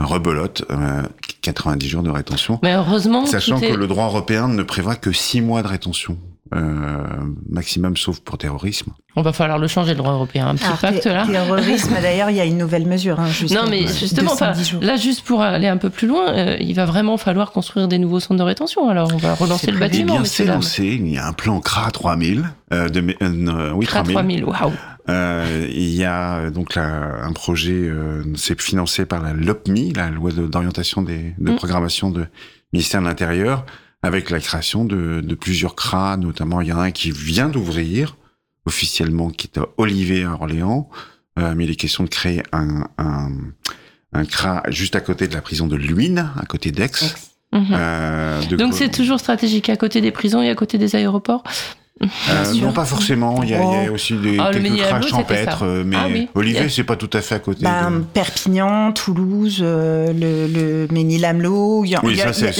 rebelote, euh, 90 jours de rétention, Mais heureusement, sachant est- que le droit européen ne prévoit que 6 mois de rétention. Euh, maximum sauf pour terrorisme. on va falloir le changer, le droit européen. Un petit Alors, pacte té- là. Terrorisme, d'ailleurs, il y a une nouvelle mesure. Hein, juste Non, mais de justement, enfin, 210 jours. là, juste pour aller un peu plus loin, euh, il va vraiment falloir construire des nouveaux centres de rétention. Alors, on va relancer le prévu. Eh bâtiment, bien, c'est lancé. Il y a un plan CRA 3000. Euh, de, euh, oui, CRA 3000, waouh. Euh, il y a donc là, un projet, euh, c'est financé par la LOPMI, la loi de- d'orientation des, de Mm. programmation de ministère de l'Intérieur, avec la création de, de plusieurs CRA, notamment il y en a un qui vient d'ouvrir officiellement, qui est à Olivet à Orléans, euh, mais il est question de créer un, un, un CRA juste à côté de la prison de Luynes, à côté d'Aix. Mhm. Euh, Donc, c'est toujours stratégique à côté des prisons et à côté des aéroports? Euh, non, pas forcément. Il y a, il y a Oh. aussi des Ah, quelques champêtres, euh, mais Ah oui. Olivet, Yeah. c'est pas tout à fait à côté. Ben, de- Perpignan, Toulouse, euh, le, le Ménil-Amelot, il y, a- Oui, il y a- ça,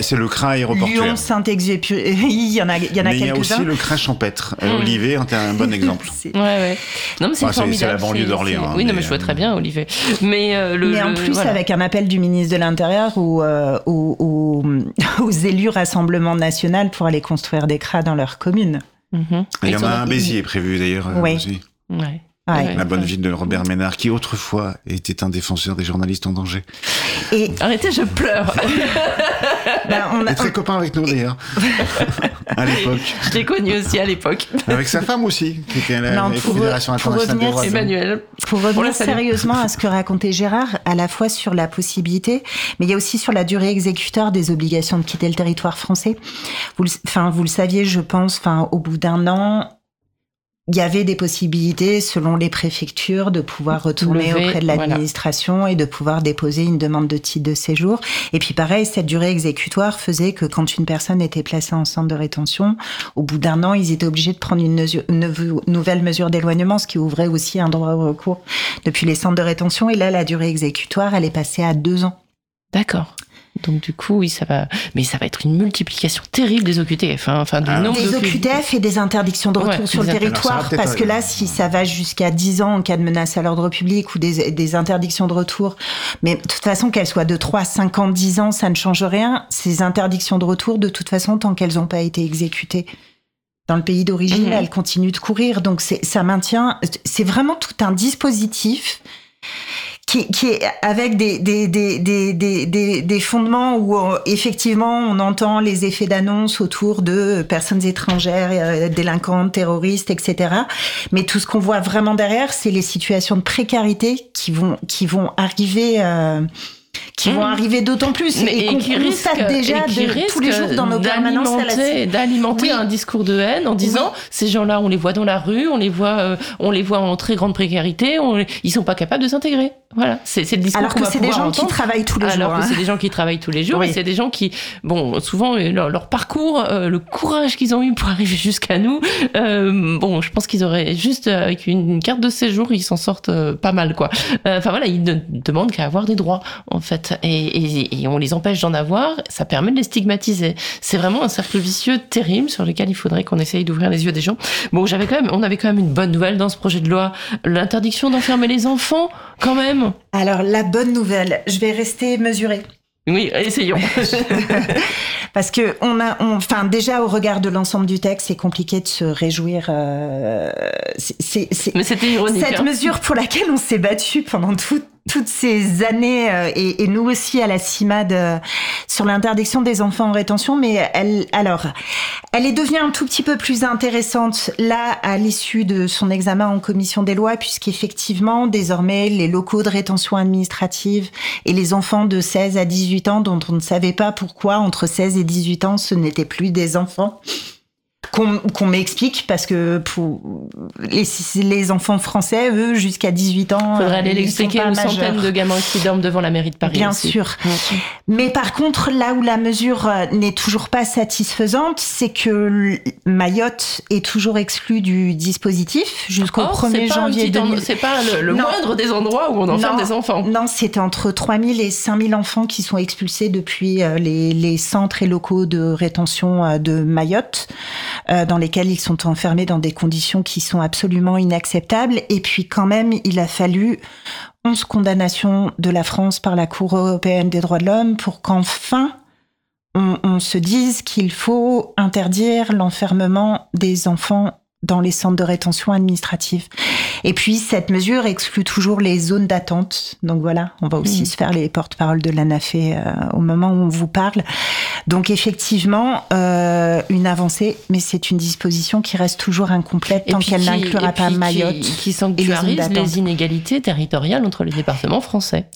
c'est le CRA aéroportuaire. Lyon, Saint-Exupéry, il y en a, il y en a Mais il y a aussi quelques-uns. le CRA champêtre. Euh, Mm. Olivet en est un bon exemple. C'est- Ouais, ouais. Non, mais c'est Bah, c'est- formidable. c'est la banlieue d'Orléans, hein, Oui, non, mais, je vois très bien, Olivier. Mais le. Mais en plus, avec un appel du ministre de l'Intérieur ou aux, élus Rassemblement National pour aller construire des CRA dans leur commune. Mhm. Il y en a un Béziers prévu d'ailleurs euh, Oui. aussi. Ouais. Ouais. La bonne ville de Robert Ménard, qui autrefois était un défenseur des journalistes en danger. Et Arrêtez, je pleure. ben, on Il a, est très copain avec nous d'ailleurs. à l'époque. je l'ai connu aussi à l'époque. Avec sa femme aussi, qui était à la Non, pour Fédération pour des revenir. Emmanuel. Pour revenir sérieusement à ce que racontait Gérard, à la fois sur la possibilité, mais il y a aussi sur la durée exécutoire des obligations de quitter le territoire français. Vous le, enfin, vous le saviez, je pense, enfin, au bout d'un an, il y avait des possibilités, selon les préfectures, de pouvoir retourner Lever, auprès de voilà. l'administration et de pouvoir déposer une demande de titre de séjour. Et puis pareil, cette durée exécutoire faisait que quand une personne était placée en centre de rétention, au bout d'un an, ils étaient obligés de prendre une, mesure- une nou- nouvelle mesure d'éloignement, ce qui ouvrait aussi un droit au recours depuis les centres de rétention. Et là, la durée exécutoire, elle est passée à deux ans. D'accord. Donc du coup, oui, ça va. Mais ça va être une multiplication terrible des OQTF. hein. Enfin, du Ah. nombre Des d'OQTF. OQTF et des interdictions de retour Ouais, sur le territoire, parce que là, si ça va jusqu'à 10 ans en cas de menace à l'ordre public ou des, des interdictions de retour, mais de toute façon, qu'elles soient de 3, 5 ans, 10 ans, ça ne change rien. Ces interdictions de retour, de toute façon, tant qu'elles n'ont pas été exécutées dans le pays d'origine, Mhm. elles continuent de courir. Donc, ça maintient, c'est vraiment tout un dispositif qui, qui est avec des, des, des, des, des, des, des fondements où euh, effectivement on entend les effets d'annonce autour de personnes étrangères, euh, délinquantes, terroristes, etc. Mais tout ce qu'on voit vraiment derrière, c'est les situations de précarité qui vont qui vont arriver. euh, qui vont Mmh. arriver d'autant plus Mais- et, qu'on qui risquent- déjà et qui de- tous les jours dans nos permanences d'alimenter- Oui. un discours de haine en disant ces gens-là on les voit dans la rue on les voit euh, on les voit en très grande précarité on, ils sont pas capables de s'intégrer voilà c'est le discours alors que c'est des pouvoir gens qui travaillent tous les alors jours. que hein. c'est des gens qui travaillent tous les jours Oui. et c'est des gens qui bon souvent euh, leur, leur parcours euh, le courage qu'ils ont eu pour arriver jusqu'à nous euh, bon je pense qu'ils auraient juste euh, avec une, carte de séjour ils s'en sortent euh, pas mal quoi Euh, enfin voilà ils ne demandent qu'à avoir des droits en fait et, et, et on les empêche d'en avoir ça permet de les stigmatiser c'est vraiment un cercle vicieux terrible sur lequel il faudrait qu'on essaye d'ouvrir les yeux des gens bon j'avais quand même on avait quand même une bonne nouvelle dans ce projet de loi l'interdiction d'enfermer les enfants quand même Alors la bonne nouvelle, je vais rester mesurée. oui essayons Parce que on a, enfin déjà au regard de l'ensemble du texte, c'est compliqué de se réjouir. euh, c'est- mais c'était ironique cette hein. mesure pour laquelle on s'est battu pendant tout, toutes ces années euh, et, nous aussi à la CIMAD euh, sur l'interdiction des enfants en rétention, mais elle, alors, elle est devenue un tout petit peu plus intéressante là à l'issue de son examen en commission des lois, puisqu'effectivement, désormais, les locaux de rétention administrative et les enfants de 16 à 18 ans, dont on ne savait pas pourquoi entre 16 et 18 ans, ce n'étaient plus des enfants, qu'on m'explique parce que pour les, les, enfants français, eux, jusqu'à 18 ans. Faudrait aller l'expliquer aux centaines de gamins qui dorment devant la mairie de Paris. Bien sûr. Mais par contre, là où la mesure euh, n'est toujours pas satisfaisante, c'est que Mayotte est toujours exclu du dispositif jusqu'au 1er janvier 2000. C'est pas le, moindre des endroits où on enferme des enfants. Non, c'est entre 3000 et 5000 enfants qui sont expulsés depuis euh, les, les centres et locaux de rétention euh, de Mayotte. Euh, dans lesquels ils sont enfermés dans des conditions qui sont absolument inacceptables. Et puis quand même, il a fallu 11 condamnations de la France par la Cour européenne des droits de l'homme pour qu'enfin on se dise qu'il faut interdire l'enfermement des enfants dans les centres de rétention administrative. Et puis, cette mesure exclut toujours les zones d'attente. Donc voilà, on va aussi mmh. se faire les porte-parole de l'ANAFE euh, au moment où on vous parle. Donc effectivement, euh, une avancée, mais c'est une disposition qui reste toujours incomplète tant qu'elle n'inclura pas Mayotte. Qui, qui sanctuarise les, les inégalités territoriales entre les départements français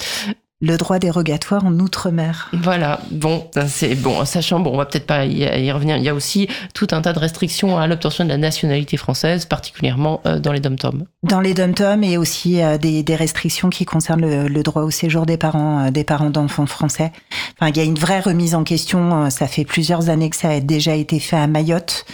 le droit dérogatoire en outre-mer. Voilà, bon, c'est bon, sachant, bon, on va peut-être pas y, revenir, il y a aussi tout un tas de restrictions à l'obtention de la nationalité française, particulièrement euh, dans les dom-toms. Dans les dom-toms et aussi euh, des, restrictions qui concernent le, droit au séjour des parents, euh, des parents d'enfants français. Enfin, il y a une vraie remise en question, ça fait plusieurs années que ça a déjà été fait à Mayotte.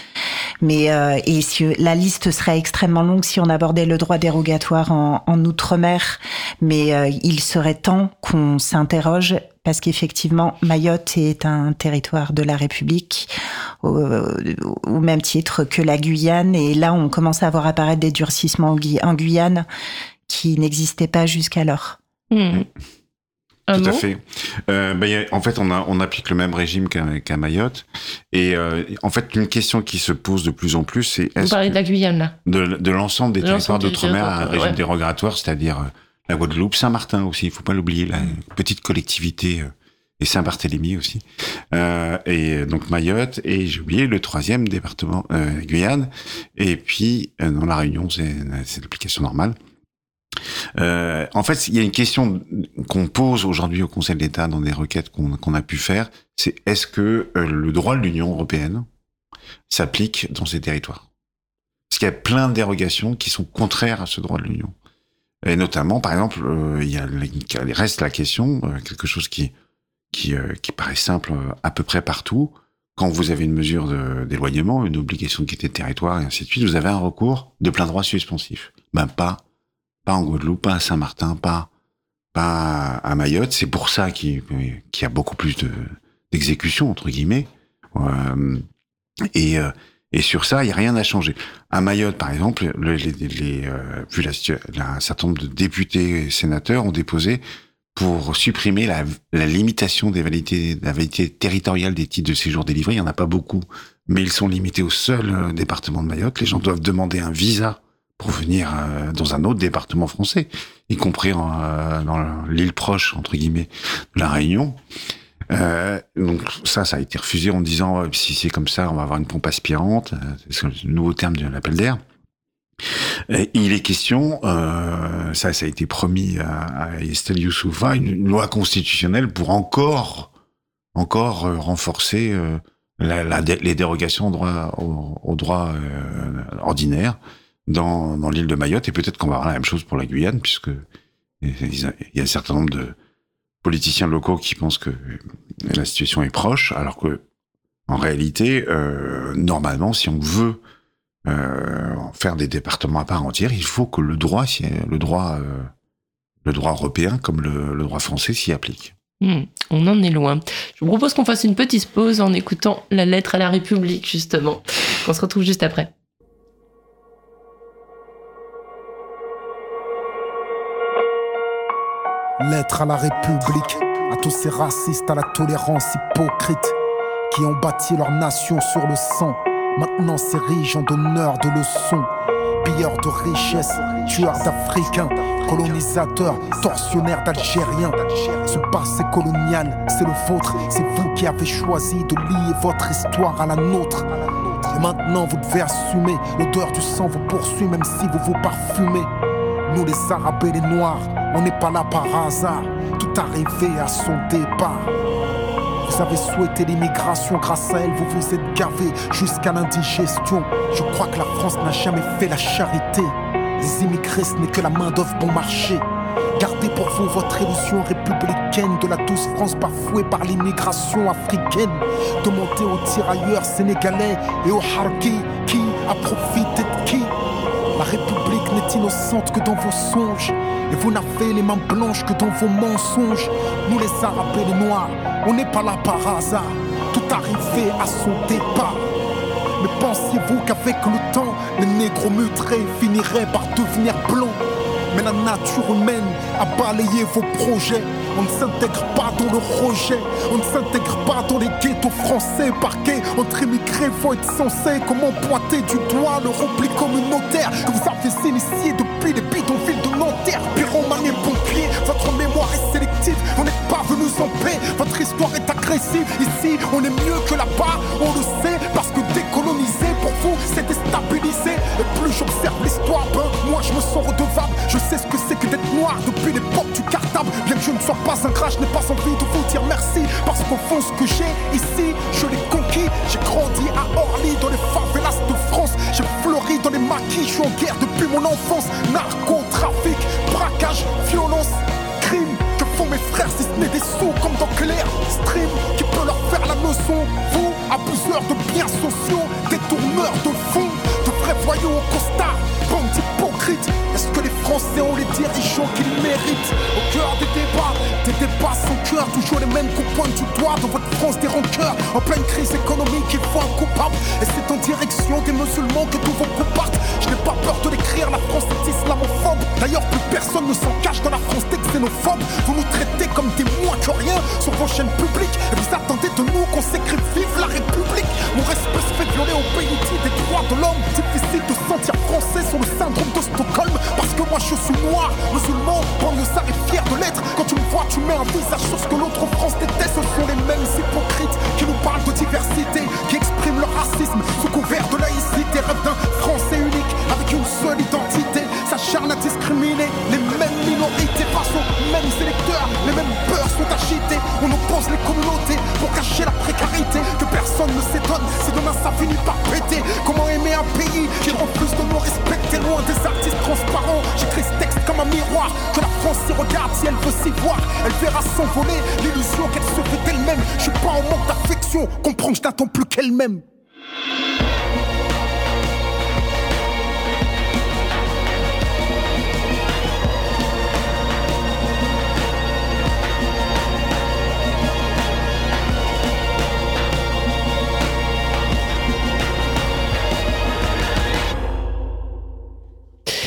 Mais et si, la liste serait extrêmement longue si on abordait le droit dérogatoire en, en outre-mer, mais il serait temps qu'on s'interroge parce qu'effectivement, Mayotte est un territoire de la République au, même titre que la Guyane. Et là, on commence à voir apparaître des durcissements en Guyane qui n'existaient pas jusqu'alors. Hmm. Tout à fait. Euh, bah, en fait, on, a, on applique le même régime qu'à Mayotte. Et euh, en fait, une question qui se pose de plus en plus, c'est... Vous parlez de la Guyane, là? De, de l'ensemble des territoires d'outre-mer à un régime dérogatoire, c'est-à-dire euh, la Guadeloupe, Saint-Martin aussi, il faut pas l'oublier, la petite collectivité euh, et Saint-Barthélemy aussi. Euh, et donc Mayotte et j'ai oublié le troisième département euh, Guyane. Et puis euh, dans la Réunion, c'est l'application normale. Euh, en fait, il y a une question qu'on pose aujourd'hui au Conseil d'État dans des requêtes qu'on a pu faire, c'est est-ce que le droit de l'Union européenne s'applique dans ces territoires? Parce qu'il y a plein de dérogations qui sont contraires à ce droit de l'Union. Et notamment, par exemple, euh, il reste la question, euh, quelque chose qui euh, paraît simple à peu près partout. Quand vous avez une mesure d'éloignement, une obligation de quitter le territoire et ainsi de suite, vous avez un recours de plein droit suspensif. Ben pas, en Guadeloupe, pas à Saint-Martin, pas à Mayotte. C'est pour ça qu'il y a beaucoup plus de d'exécutions entre guillemets. et et sur ça, il n'y a rien à changer. À Mayotte, par exemple, euh, vu la, un certain nombre de députés et sénateurs ont déposé pour supprimer la, la limitation des validités, la validité territoriale des titres de séjour délivrés. Il n'y en a pas beaucoup, mais ils sont limités au seul euh, département de Mayotte. Les gens doivent demander un visa pour venir euh, dans un autre département français, y compris dans l'île proche, entre guillemets, de la Réunion. Euh, donc ça, ça a été refusé en disant si c'est comme ça, on va avoir une pompe aspirante. Euh, c'est le nouveau terme de l'appel d'air. il est question, euh, ça, ça a été promis à, à Estelle Youssoufa, une, loi constitutionnelle pour encore, encore euh, renforcer euh, les dérogations au droit, au, ordinaire dans, dans l'île de Mayotte. Et peut-être qu'on va avoir la même chose pour la Guyane, puisque il y a un certain nombre de, politiciens locaux qui pensent que la situation est proche, alors que en réalité, euh, normalement, si on veut euh, faire des départements à part entière, il faut que le droit, le droit, euh, le droit européen comme le, droit français s'y applique. Hmm, on en est loin. Je vous propose qu'on fasse une petite pause en écoutant la lettre à la République, justement. On se retrouve juste après. Lettre à la République, à tous ces racistes, à la tolérance hypocrite, qui ont bâti leur nation sur le sang, maintenant s'érigent en donneurs de leçons. pilleurs de richesses, tueurs d'Africains, colonisateurs, tortionnaires d'Algériens. Ce passé colonial, c'est le vôtre, c'est vous qui avez choisi de lier votre histoire à la nôtre. Et maintenant vous devez assumer, l'odeur du sang vous poursuit même si vous vous parfumez. Nous les Arabes et les Noirs, on n'est pas là par hasard, tout arrivé à son départ. Vous avez souhaité l'immigration, grâce à elle, vous vous êtes gavé jusqu'à l'indigestion. Je crois que la France n'a jamais fait la charité. Les immigrés, ce n'est que la main-d'œuvre bon marché. Gardez pour vous votre illusion républicaine de la douce France bafouée par l'immigration africaine. Demandez aux tirailleurs sénégalais et aux harkis qui a profité de qui? La République n'est innocente que dans vos songes. Et vous n'avez les mains blanches que dans vos mensonges. Nous les Arabes et les Noirs, on n'est pas là par hasard. Tout arrivé à son départ. Mais pensiez-vous qu'avec le temps, les négros mutrés finiraient par devenir blancs? Mais la nature humaine a balayé vos projets. On ne s'intègre pas dans le rejet. On ne s'intègre pas dans les ghettos français parqués. Entre immigrés, faut être censé. Comment pointer du doigt le repli communautaire que vous avez initié depuis les bidonvilles de Nanterre, Pyromane et pompier. Votre mémoire est sélective. On n'est pas venus en paix. Votre histoire est agressive. Ici, on est mieux que là-bas. On le sait parce que décoloniser pour vous, c'est déstabiliser. Et plus j'observe l'histoire, ben, moi je me sens redevable. Je sais ce que c'est que d'être noir depuis l'époque du Bien que je ne sois pas un je n'ai pas envie de vous dire merci. Parce qu'au fond, ce que j'ai ici, je l'ai conquis. J'ai grandi à Orly, dans les favelas de France. J'ai fleuri dans les maquis, je suis en guerre depuis mon enfance. Narcotrafic, braquage, violence, crime. Que font mes frères si ce n'est des sous comme dans Claire Stream qui peut leur faire la leçon Vous, abuseurs de biens sociaux, détourneurs de fonds, de vrais au bande Français ont les dirigeants qu'ils méritent Au cœur des débats, des débats sans cœur, toujours les mêmes qu'on pointe du doigt dans votre France des rancœurs. En pleine crise économique, il faut un coupable. Et c'est en direction des musulmans que tous vos coups partent. Je n'ai pas peur de l'écrire, la France est islamophobe. D'ailleurs, plus personne ne s'en cache dans la France des xénophobes. Vous nous traitez comme des moins que rien sur vos chaînes publiques. Et vous attendez de nous qu'on s'écrive Vive la République. Mon respect se fait violer au pays des droits de l'homme. Difficile de se sentir français sur le syndrome de Stockholm. Parce que moi je suis noir, musulman, banlieusard et fier de l'être. Quand tu me vois, tu mets un visage sur ce que l'autre France déteste. Ce sont les mêmes hypocrites qui nous parlent de diversité, qui expriment leur racisme sous couvert de laïcité. Rêve d'un français unique avec une seule identité. S'acharne à discriminer les mêmes minorités face aux mêmes électeurs. Les mêmes peurs sont agités. On oppose les communautés pour cacher la précarité. Que personne ne s'étonne si demain ça finit par péter. Comment aimer un pays qui refuse de nous respecter loin des artistes transparents? J'écris ce texte comme un miroir. Que la France s'y regarde si elle veut s'y voir. Elle verra s'envoler l'illusion qu'elle se fait d'elle-même. Je suis pas en manque d'affection. Comprends que je n'attends plus qu'elle-même.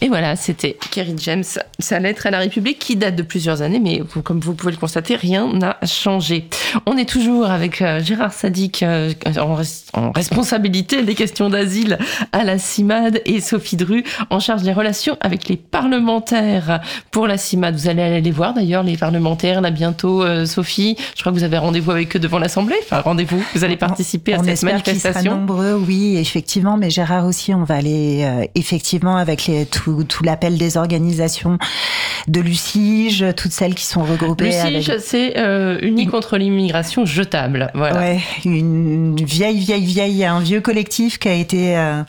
Et voilà, c'était Kerry James, sa lettre à la République qui date de plusieurs années, mais comme vous pouvez le constater, rien n'a changé. On est toujours avec euh, Gérard Sadik euh, en, res- en responsabilité des questions d'asile à la CIMAD et Sophie Dru en charge des relations avec les parlementaires pour la CIMAD. Vous allez aller les voir d'ailleurs, les parlementaires, là bientôt, euh, Sophie. Je crois que vous avez rendez-vous avec eux devant l'Assemblée. Enfin, rendez-vous, vous allez participer à on cette qu'ils sera manifestation. nombreux, oui, effectivement. Mais Gérard aussi, on va aller euh, effectivement avec les, tout, tout l'appel des organisations de Lucige, toutes celles qui sont regroupées. Lucige, avec- c'est euh, Unis contre l'immigration jetable. Voilà. Ouais, une vieille, vieille, vieille, un vieux collectif qui a été euh,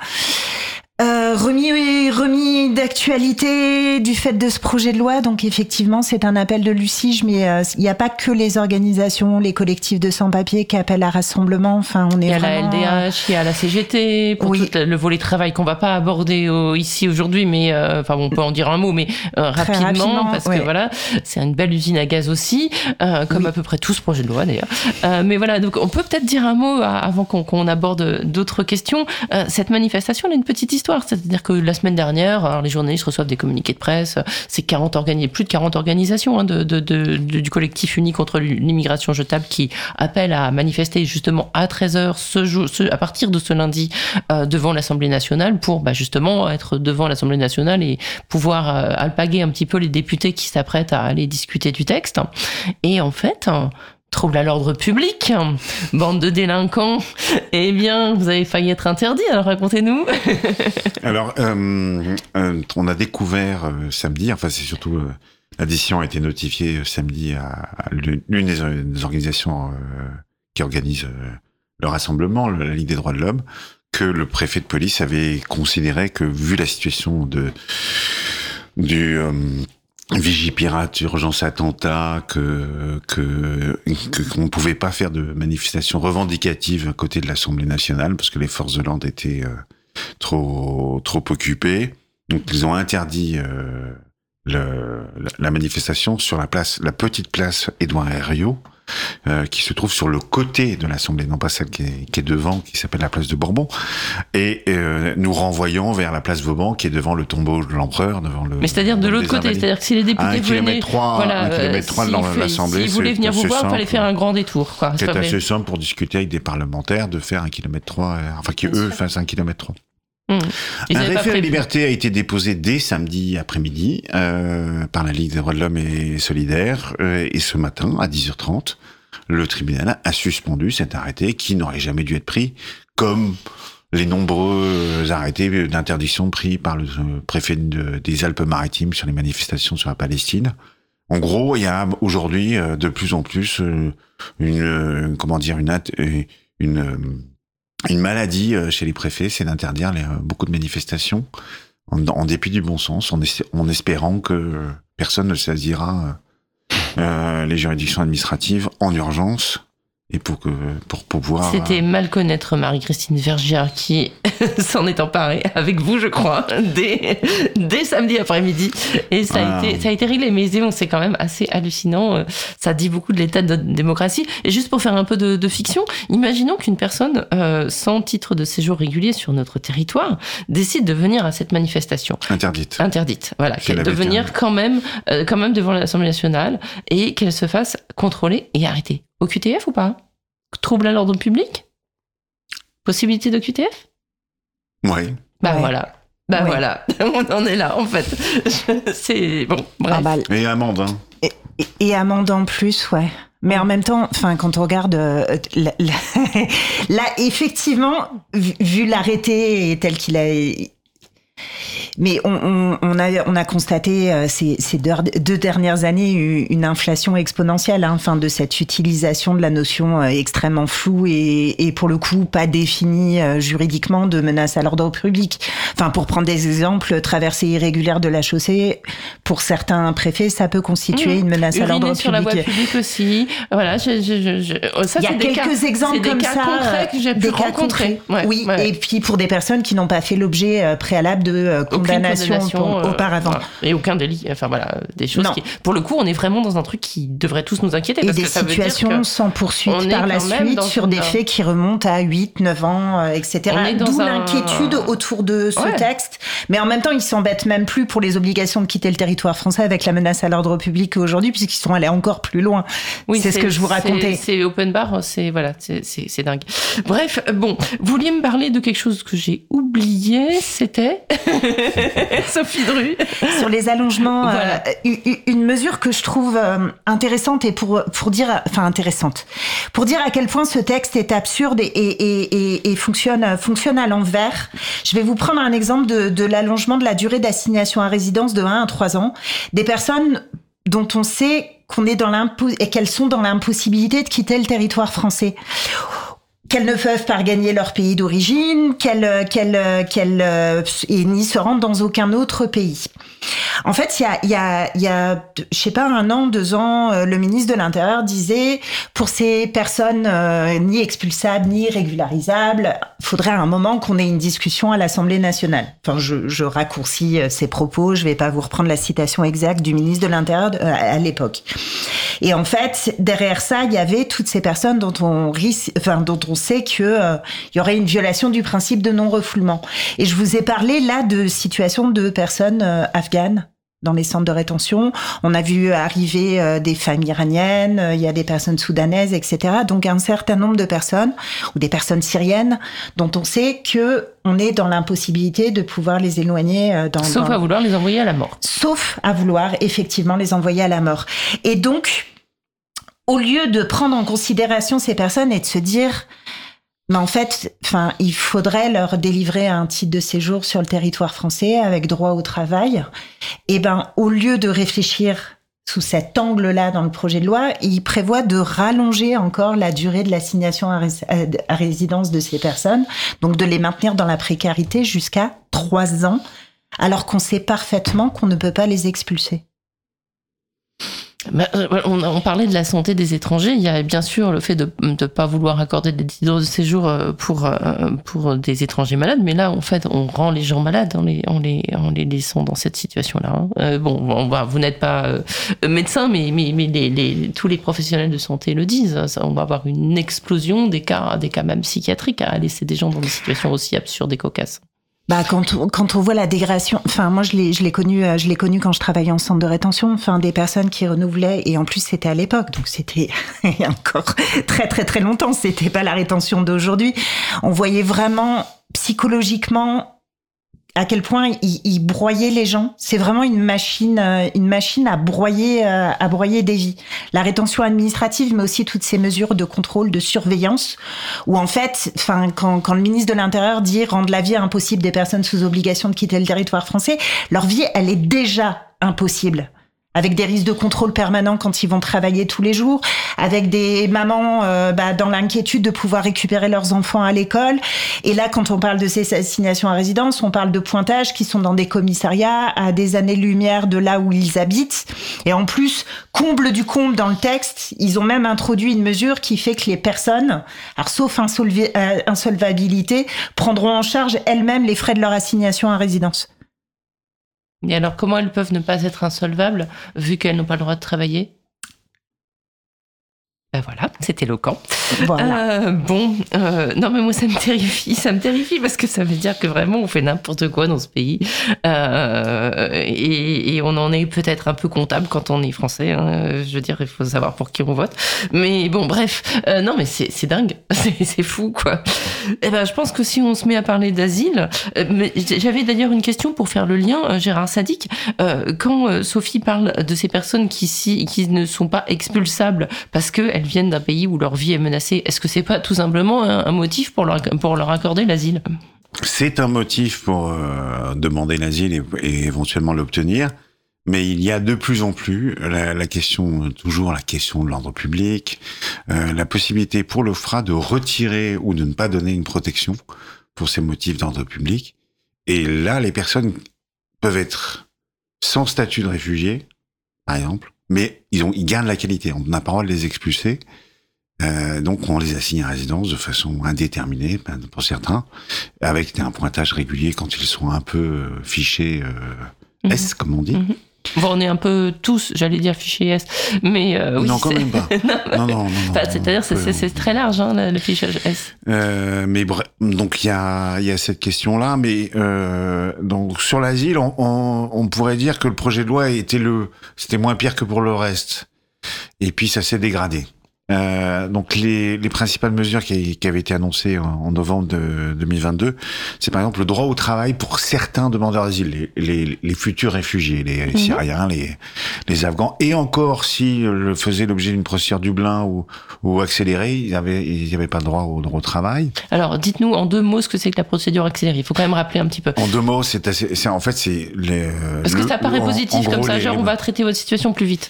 euh, remis, remis d'actualité du fait de ce projet de loi. Donc effectivement, c'est un appel de Lucige, mais euh, il n'y a pas que les organisations, les collectifs de sans-papiers qui appellent à rassemblement. Enfin, on est Il y a vraiment, la LDH, il y a la CGT, pour Oui. tout le volet travail qu'on va pas aborder au- ici aujourd'hui, mais euh, enfin on peut en dire un mot, mais euh, rapidement, rapidement, parce ouais. que voilà, c'est une belle usine à gaz aussi, euh, comme Oui. à peu près tout ce projet de loi d'ailleurs. Euh, mais voilà, donc on peut peut-être dire un mot euh, avant qu'on qu'on aborde d'autres questions. Euh, cette manifestation, elle a une petite histoire, c'est- C'est-à-dire que la semaine dernière, les journalistes reçoivent des communiqués de presse, c'est 40 organi- plus de 40 organisations hein, de, du collectif uni contre l'immigration jetable qui appellent à manifester justement à 13h ce jour, ce- à partir de ce lundi euh, devant l'Assemblée nationale pour bah, justement être devant l'Assemblée nationale et pouvoir euh, alpaguer un petit peu les députés qui s'apprêtent à aller discuter du texte. Et en fait, hein, trouble à l'ordre public, bande de délinquants, eh bien, vous avez failli être interdit, alors racontez-nous. Alors, euh, euh, on a découvert euh, samedi, enfin c'est surtout la décision a été notifiée samedi à, l'une des, des organisations qui organise le rassemblement, le- la Ligue des droits de l'homme, que le préfet de police avait considéré que vu la situation de du Vigipirate, urgence attentat, que que qu'on ne pouvait pas faire de manifestation revendicative à côté de l'Assemblée nationale parce que les forces de l'ordre étaient euh, trop trop occupés. Donc ils ont interdit euh, le, la- la manifestation sur la place, la petite place Édouard Herriot, euh, qui se trouve sur le côté de l'Assemblée, non pas celle qui est, qui est devant, qui s'appelle la place de Bourbon, et euh, nous renvoyons vers la place Vauban, qui est devant le tombeau de l'empereur, devant le. Mais c'est-à-dire de l'autre côté, c'est-à-dire que si les députés trois, voilà, un euh, kilomètre trois de s'il fait- l'Assemblée, s'ils voulaient venir vous voir, il fallait faire un grand détour. C'est assez simple pour discuter avec des parlementaires de faire un kilomètre trois, euh, enfin qui eux fassent un kilomètre trois. Mmh. Un référé liberté a été déposé dès samedi après-midi euh, par la Ligue des droits de l'homme et Solidaire. euh, et ce matin, à 10h30, le tribunal a suspendu cet arrêté qui n'aurait jamais dû être pris, comme les nombreux arrêtés d'interdiction pris par le euh, préfet de- des Alpes-Maritimes sur les manifestations sur la Palestine. En gros, il y a aujourd'hui de plus en plus une, comment dire, une, une, une maladie euh, chez les préfets, c'est d'interdire euh, beaucoup de manifestations en, dépit du bon sens, en, es- en espérant que euh, personne ne saisira les juridictions administratives en urgence et pour que pour pouvoir. C'était mal connaître Marie-Christine Vergier qui s'en est emparée avec vous, je crois, dès, dès samedi après-midi. Et ça a, Ah. été, ça a été réglé. Mais bon, c'est quand même assez hallucinant. Euh, Ça dit beaucoup de l'état de notre démocratie. Et juste pour faire un peu de, de fiction, imaginons qu'une personne euh, sans titre de séjour régulier sur notre territoire décide de venir à cette manifestation interdite. interdite, voilà, de venir été- quand même, euh, quand même devant l'Assemblée nationale et qu'elle se fasse contrôler et arrêter. Au QTF ou pas? Trouble à l'ordre public? Possibilité de QTF Ouais. Bah Ouais. voilà. Bah Ouais. voilà, on en est là en fait. C'est bon, bref. Ah bah, Et amende. Hein. et, et amende en plus, ouais. Mais en même temps, enfin, quand on regarde, euh, la- la- là, effectivement, vu, vu l'arrêté tel qu'il a, mais on, on, on a, on a constaté euh, ces, ces deux, deux dernières années une inflation exponentielle, hein, enfin, de cette utilisation de la notion euh, extrêmement floue et, et pour le coup pas définie euh, juridiquement de menace à l'ordre public. Enfin, pour prendre des exemples, traversée irrégulière de la chaussée, pour certains préfets, ça peut constituer Mmh. une menace à l'ordre sur la voie public. publique aussi. Voilà, je, je, je, oh, ça Il y a quelques cas, exemples comme ça, concrets que j'ai pu rencontrer. Ouais, oui, ouais. et puis pour des personnes qui n'ont pas fait l'objet euh, préalable de euh, condamnation, condamnation, pour- euh, auparavant. Et aucun délit. Enfin voilà, des choses Non. qui. Pour le coup, on est vraiment dans un truc qui devrait tous nous inquiéter. Et parce des que ça veut dire situations que sans poursuite par la suite sur des faits qui remontent à 8, 9 ans, euh, etc. D'où un- l'inquiétude autour de ce Ouais. texte. Mais en même temps, ils s'embêtent même plus pour les obligations de quitter le territoire français avec la menace à l'ordre public aujourd'hui, puisqu'ils sont allés encore plus loin. Oui, c'est ce que je vous racontais. C'est open bar, c'est voilà, c'est dingue. Bref, bon, vous vouliez me parler de quelque chose que j'ai oublié, c'était Sophie Dru. sur les allongements, euh, Voilà. une mesure que je trouve euh, intéressante et pour pour dire, enfin intéressante, pour dire à quel point ce texte est absurde et et, et, et fonctionne fonctionne à l'envers. Je vais vous prendre un exemple de, de l'allongement de la durée d'assignation à résidence de 1 à 3 ans des personnes dont on sait qu'on est dans et qu'elles sont dans l'impossibilité de quitter le territoire français qu'elles ne peuvent pas regagner leur pays d'origine, qu'elles qu'elles qu'elles euh, et n'y se rendent dans aucun autre pays. En fait, il y a il y a je sais pas un an, deux ans, euh, le ministre de l'Intérieur disait pour ces personnes euh, ni expulsables ni régularisables, faudrait à un moment qu'on ait une discussion à l'Assemblée nationale. Enfin, je, je raccourcis euh, ses propos, je vais pas vous reprendre la citation exacte du ministre de l'Intérieur euh, à l'époque. Et en fait, derrière ça, il y avait toutes ces personnes dont on risque, enfin, dont on sait que euh, y aurait une violation du principe de non-refoulement. Et je vous ai parlé là de situations de personnes euh, afghanes dans les centres de rétention. On a vu arriver euh, des familles iraniennes, euh, il y a des personnes soudanaises, etc. Donc un certain nombre de personnes, ou des personnes syriennes, dont on sait que on est dans l'impossibilité de pouvoir les éloigner euh, dans... Sauf dans- à vouloir les envoyer à la mort. sauf à vouloir effectivement les envoyer à la mort. Et donc, au lieu de prendre en considération ces personnes et de se dire, mais en fait, enfin, il faudrait leur délivrer un titre de séjour sur le territoire français avec droit au travail. Et ben, au lieu de réfléchir sous cet angle-là dans le projet de loi, il prévoit de rallonger encore la durée de l'assignation à, à- à résidence de ces personnes, donc de les maintenir dans la précarité jusqu'à trois ans, alors qu'on sait parfaitement qu'on ne peut pas les expulser. Bah, euh, on, on parlait de la santé des étrangers. Il y a bien sûr le fait de ne pas vouloir accorder des titres de séjour euh, pour, euh, pour des étrangers malades. Mais là, en fait, on rend les gens malades en les, en les, en les laissant dans cette situation-là. hein. Euh, bon, vous n'êtes pas médecin, mais, mais, mais les, les- tous les professionnels de santé le disent. Ça, on va avoir une explosion des cas, des cas même psychiatriques à laisser des gens dans des situations aussi absurdes et cocasses. Bah quand on, quand on voit la dégradation, enfin moi je l'ai je l'ai connu euh, je l'ai connu quand je travaillais en centre de rétention, enfin des personnes qui renouvelaient et en plus c'était à l'époque donc c'était encore très très très longtemps, c'était pas la rétention d'aujourd'hui. On voyait vraiment psychologiquement à quel point il, il broyait les gens. C'est vraiment une machine, euh, une machine à broyer, euh, à broyer des vies. La rétention administrative, mais aussi toutes ces mesures de contrôle, de surveillance, où en fait, enfin, quand, quand le ministre de l'Intérieur dit rendre la vie impossible des personnes sous obligation de quitter le territoire français, leur vie, elle est déjà impossible. Avec des risques de contrôle permanents quand ils vont travailler tous les jours, avec des mamans euh, bah, dans l'inquiétude de pouvoir récupérer leurs enfants à l'école. Et là, quand on parle de ces assignations à résidence, on parle de pointages qui sont dans des commissariats à des années-lumière de là où ils habitent. Et en plus, comble du comble dans le texte, ils ont même introduit une mesure qui fait que les personnes, alors sauf euh, insolvabilité, prendront en charge elles-mêmes les frais de leur assignation à résidence. Et alors, comment elles peuvent ne pas être insolvables vu qu'elles n'ont pas le droit de travailler? Ben voilà, c'est éloquent. Voilà. Euh, bon, euh, non mais moi ça me terrifie, ça me terrifie parce que ça veut dire que vraiment on fait n'importe quoi dans ce pays Euh, et, et on en est peut-être un peu comptable quand on est français. hein. Je veux dire, il faut savoir pour qui on vote. Mais bon, bref, non mais c'est c'est dingue, c'est c'est fou quoi. Eh ben, je pense que si on se met à parler d'asile, mais j'avais d'ailleurs une question pour faire le lien, Gérard Sadik. Quand Sophie parle de ces personnes qui, si, qui ne sont pas expulsables parce viennent d'un pays où leur vie est menacée, est-ce que c'est pas tout simplement un, motif pour leur, pour leur accorder l'asile C'est un motif pour euh, demander l'asile et, éventuellement l'obtenir. Mais il y a de plus en plus la, la question, toujours la question de l'ordre public, euh, la possibilité pour l'OFRA de retirer ou de ne pas donner une protection pour ces motifs d'ordre public. Et là, les personnes peuvent être sans statut de réfugié, par exemple, mais ils, ont, ils gagnent la qualité. On n'a pas le droit de les expulser. Euh, donc, on les assigne à résidence de façon indéterminée ben, pour certains, avec un pointage régulier quand ils sont un peu euh, fichés euh, Mhm. S, comme on dit. Mhm. Bon, on est un peu tous, j'allais dire fichier S, mais euh, oui, non, quand même pas. non, non, non. non, Enfin, C'est-à-dire, c'est- très large, hein, le le fichage S. Euh, mais bref, donc il y a, il y a cette question-là, mais euh, donc sur l'asile, on, on, on pourrait dire que le projet de loi était le, c'était moins pire que pour le reste, et puis ça s'est dégradé. Euh, donc les, les principales mesures qui, qui avaient été annoncées en, en novembre de 2022, c'est par exemple le droit au travail pour certains demandeurs d'asile, les, les, les futurs réfugiés, les, les Syriens, les, les Afghans, et encore si le faisait l'objet d'une procédure Dublin ou, ou accélérée, ils avaient, ils n'avaient pas le droit au droit au travail. Alors, dites-nous en deux mots ce que c'est que la procédure accélérée. Il faut quand même rappeler un petit peu. En deux mots, c'est assez, c'est en fait c'est les. Parce que ça paraît positif en comme gros, ça, genre on va traiter votre situation plus vite?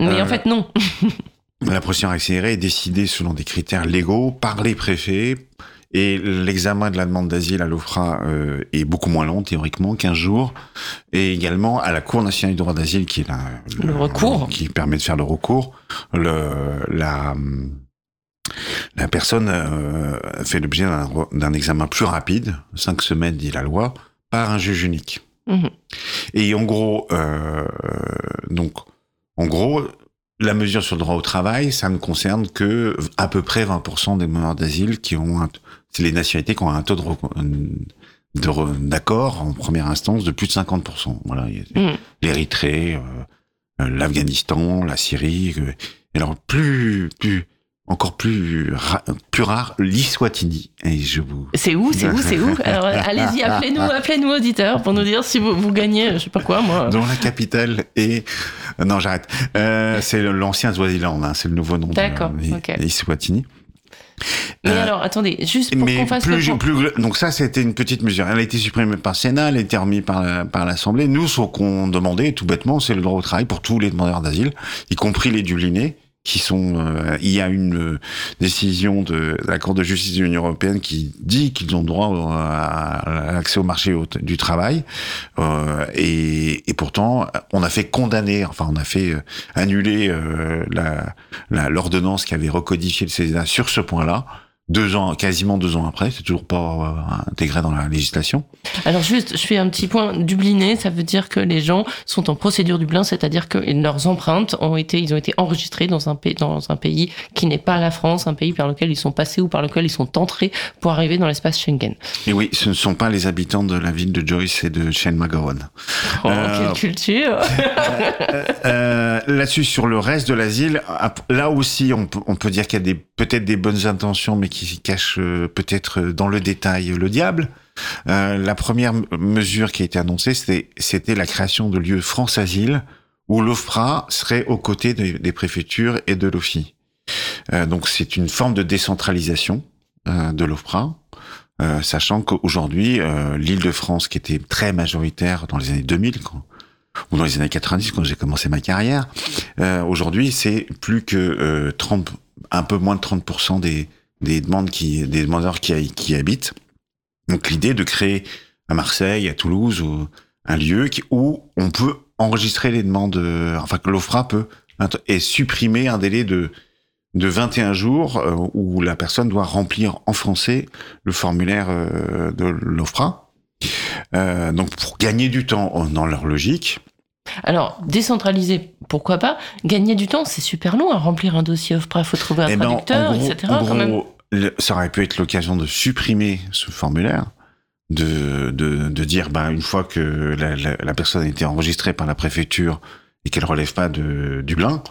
Mais Euh, en fait, non. La procédure accélérée est décidée selon des critères légaux par les préfets. Et l'examen de la demande d'asile à l'OFRA euh, est beaucoup moins long, théoriquement, 15 jours. Et également à la Cour nationale du droit d'asile, qui est la, Le recours. qui permet de faire le recours. Le, la, la personne euh, fait l'objet d'un examen plus rapide, cinq semaines, dit la loi, par un juge unique. Mhm. Et en gros, euh, donc, en gros, la mesure sur le droit au travail, ça ne concerne que à peu près 20% des demandeurs d'asile qui ont un, c'est les nationalités qui ont un taux de, d'accord en première instance de plus de 50%. Voilà, Mm. l'Érythrée, euh, euh, l'Afghanistan, la Syrie. euh, et alors plus plus encore plus ra- plus rare l'Iswatini. Et je vous C'est où, c'est où, c'est où? Alors euh, allez-y, appelez-nous, appelez-nous auditeurs pour nous dire si vous, vous gagnez, je sais pas quoi, moi. dont la capitale est euh, non j'arrête. Euh, c'est l'ancien Swaziland, hein, c'est le nouveau nom. de- D'accord, des- ok. des Eswatini. Mais Euh, alors, attendez, juste pour qu'on fasse plus, le point. plus, donc ça, c'était une petite mesure. Elle a été supprimée par le Sénat, elle a été remise par, par l'Assemblée. Nous, ce qu'on demandait, tout bêtement, c'est le droit au travail pour tous les demandeurs d'asile, y compris les Dublinés, qui sont. euh, il y a une euh, décision de, la Cour de justice de l'Union européenne qui dit qu'ils ont droit à, l'accès au marché du travail. Euh, et, et pourtant, on a fait condamner, enfin, on a fait euh, annuler euh, la, la- l'ordonnance qui avait recodifié le CESA sur ce point-là. Deux ans, quasiment deux ans après, c'est toujours pas euh, intégré dans la législation. Alors juste, je fais un petit point. Dubliné, ça veut dire que les gens sont en procédure Dublin, c'est-à-dire que leurs empreintes ont été, ils ont été enregistrées dans un pays, dans un pays qui n'est pas la France, un pays par lequel ils sont passés ou par lequel ils sont entrés pour arriver dans l'espace Schengen. Et oui, ce ne sont pas les habitants de la ville de Joyce et de Shane McGowan. Oh, Euh, quelle culture Euh, Là-dessus, sur le reste de l'asile, là aussi, on peut, on peut dire qu'il y a des peut-être des bonnes intentions, mais qui cachent euh, peut-être euh, dans le détail le diable. Euh, la première mesure qui a été annoncée, c'était la création de lieux France Asile, où l'OFPRA serait aux côtés des, préfectures et de l'OFI. Euh, donc c'est une forme de décentralisation euh, de l'OFPRA. Euh, sachant qu'aujourd'hui, euh, l'Île-de-France, qui était très majoritaire dans les années 2000, quand, ou dans les années 90 quand j'ai commencé ma carrière. Euh, Aujourd'hui, c'est plus que euh, 30, un peu moins de 30% des, des demandes qui, des demandeurs qui, habitent. Donc l'idée de créer à Marseille, à Toulouse, ou un lieu qui, où on peut enregistrer les demandes, euh, enfin que l'OFRA peut et supprimer un délai de de 21 jours euh, où la personne doit remplir en français le formulaire euh, de l'OFRA. Euh, donc pour gagner du temps dans leur logique, Alors, décentraliser, pourquoi pas? Gagner du temps, c'est super long à remplir un dossier OFPRA, il faut trouver un Eh ben, en traducteur, gros- etc. en quand même. Ça aurait pu être l'occasion de supprimer ce formulaire, de, de, de dire, ben, une fois que la, personne a été enregistrée par la préfecture et qu'elle relève pas de Dublin,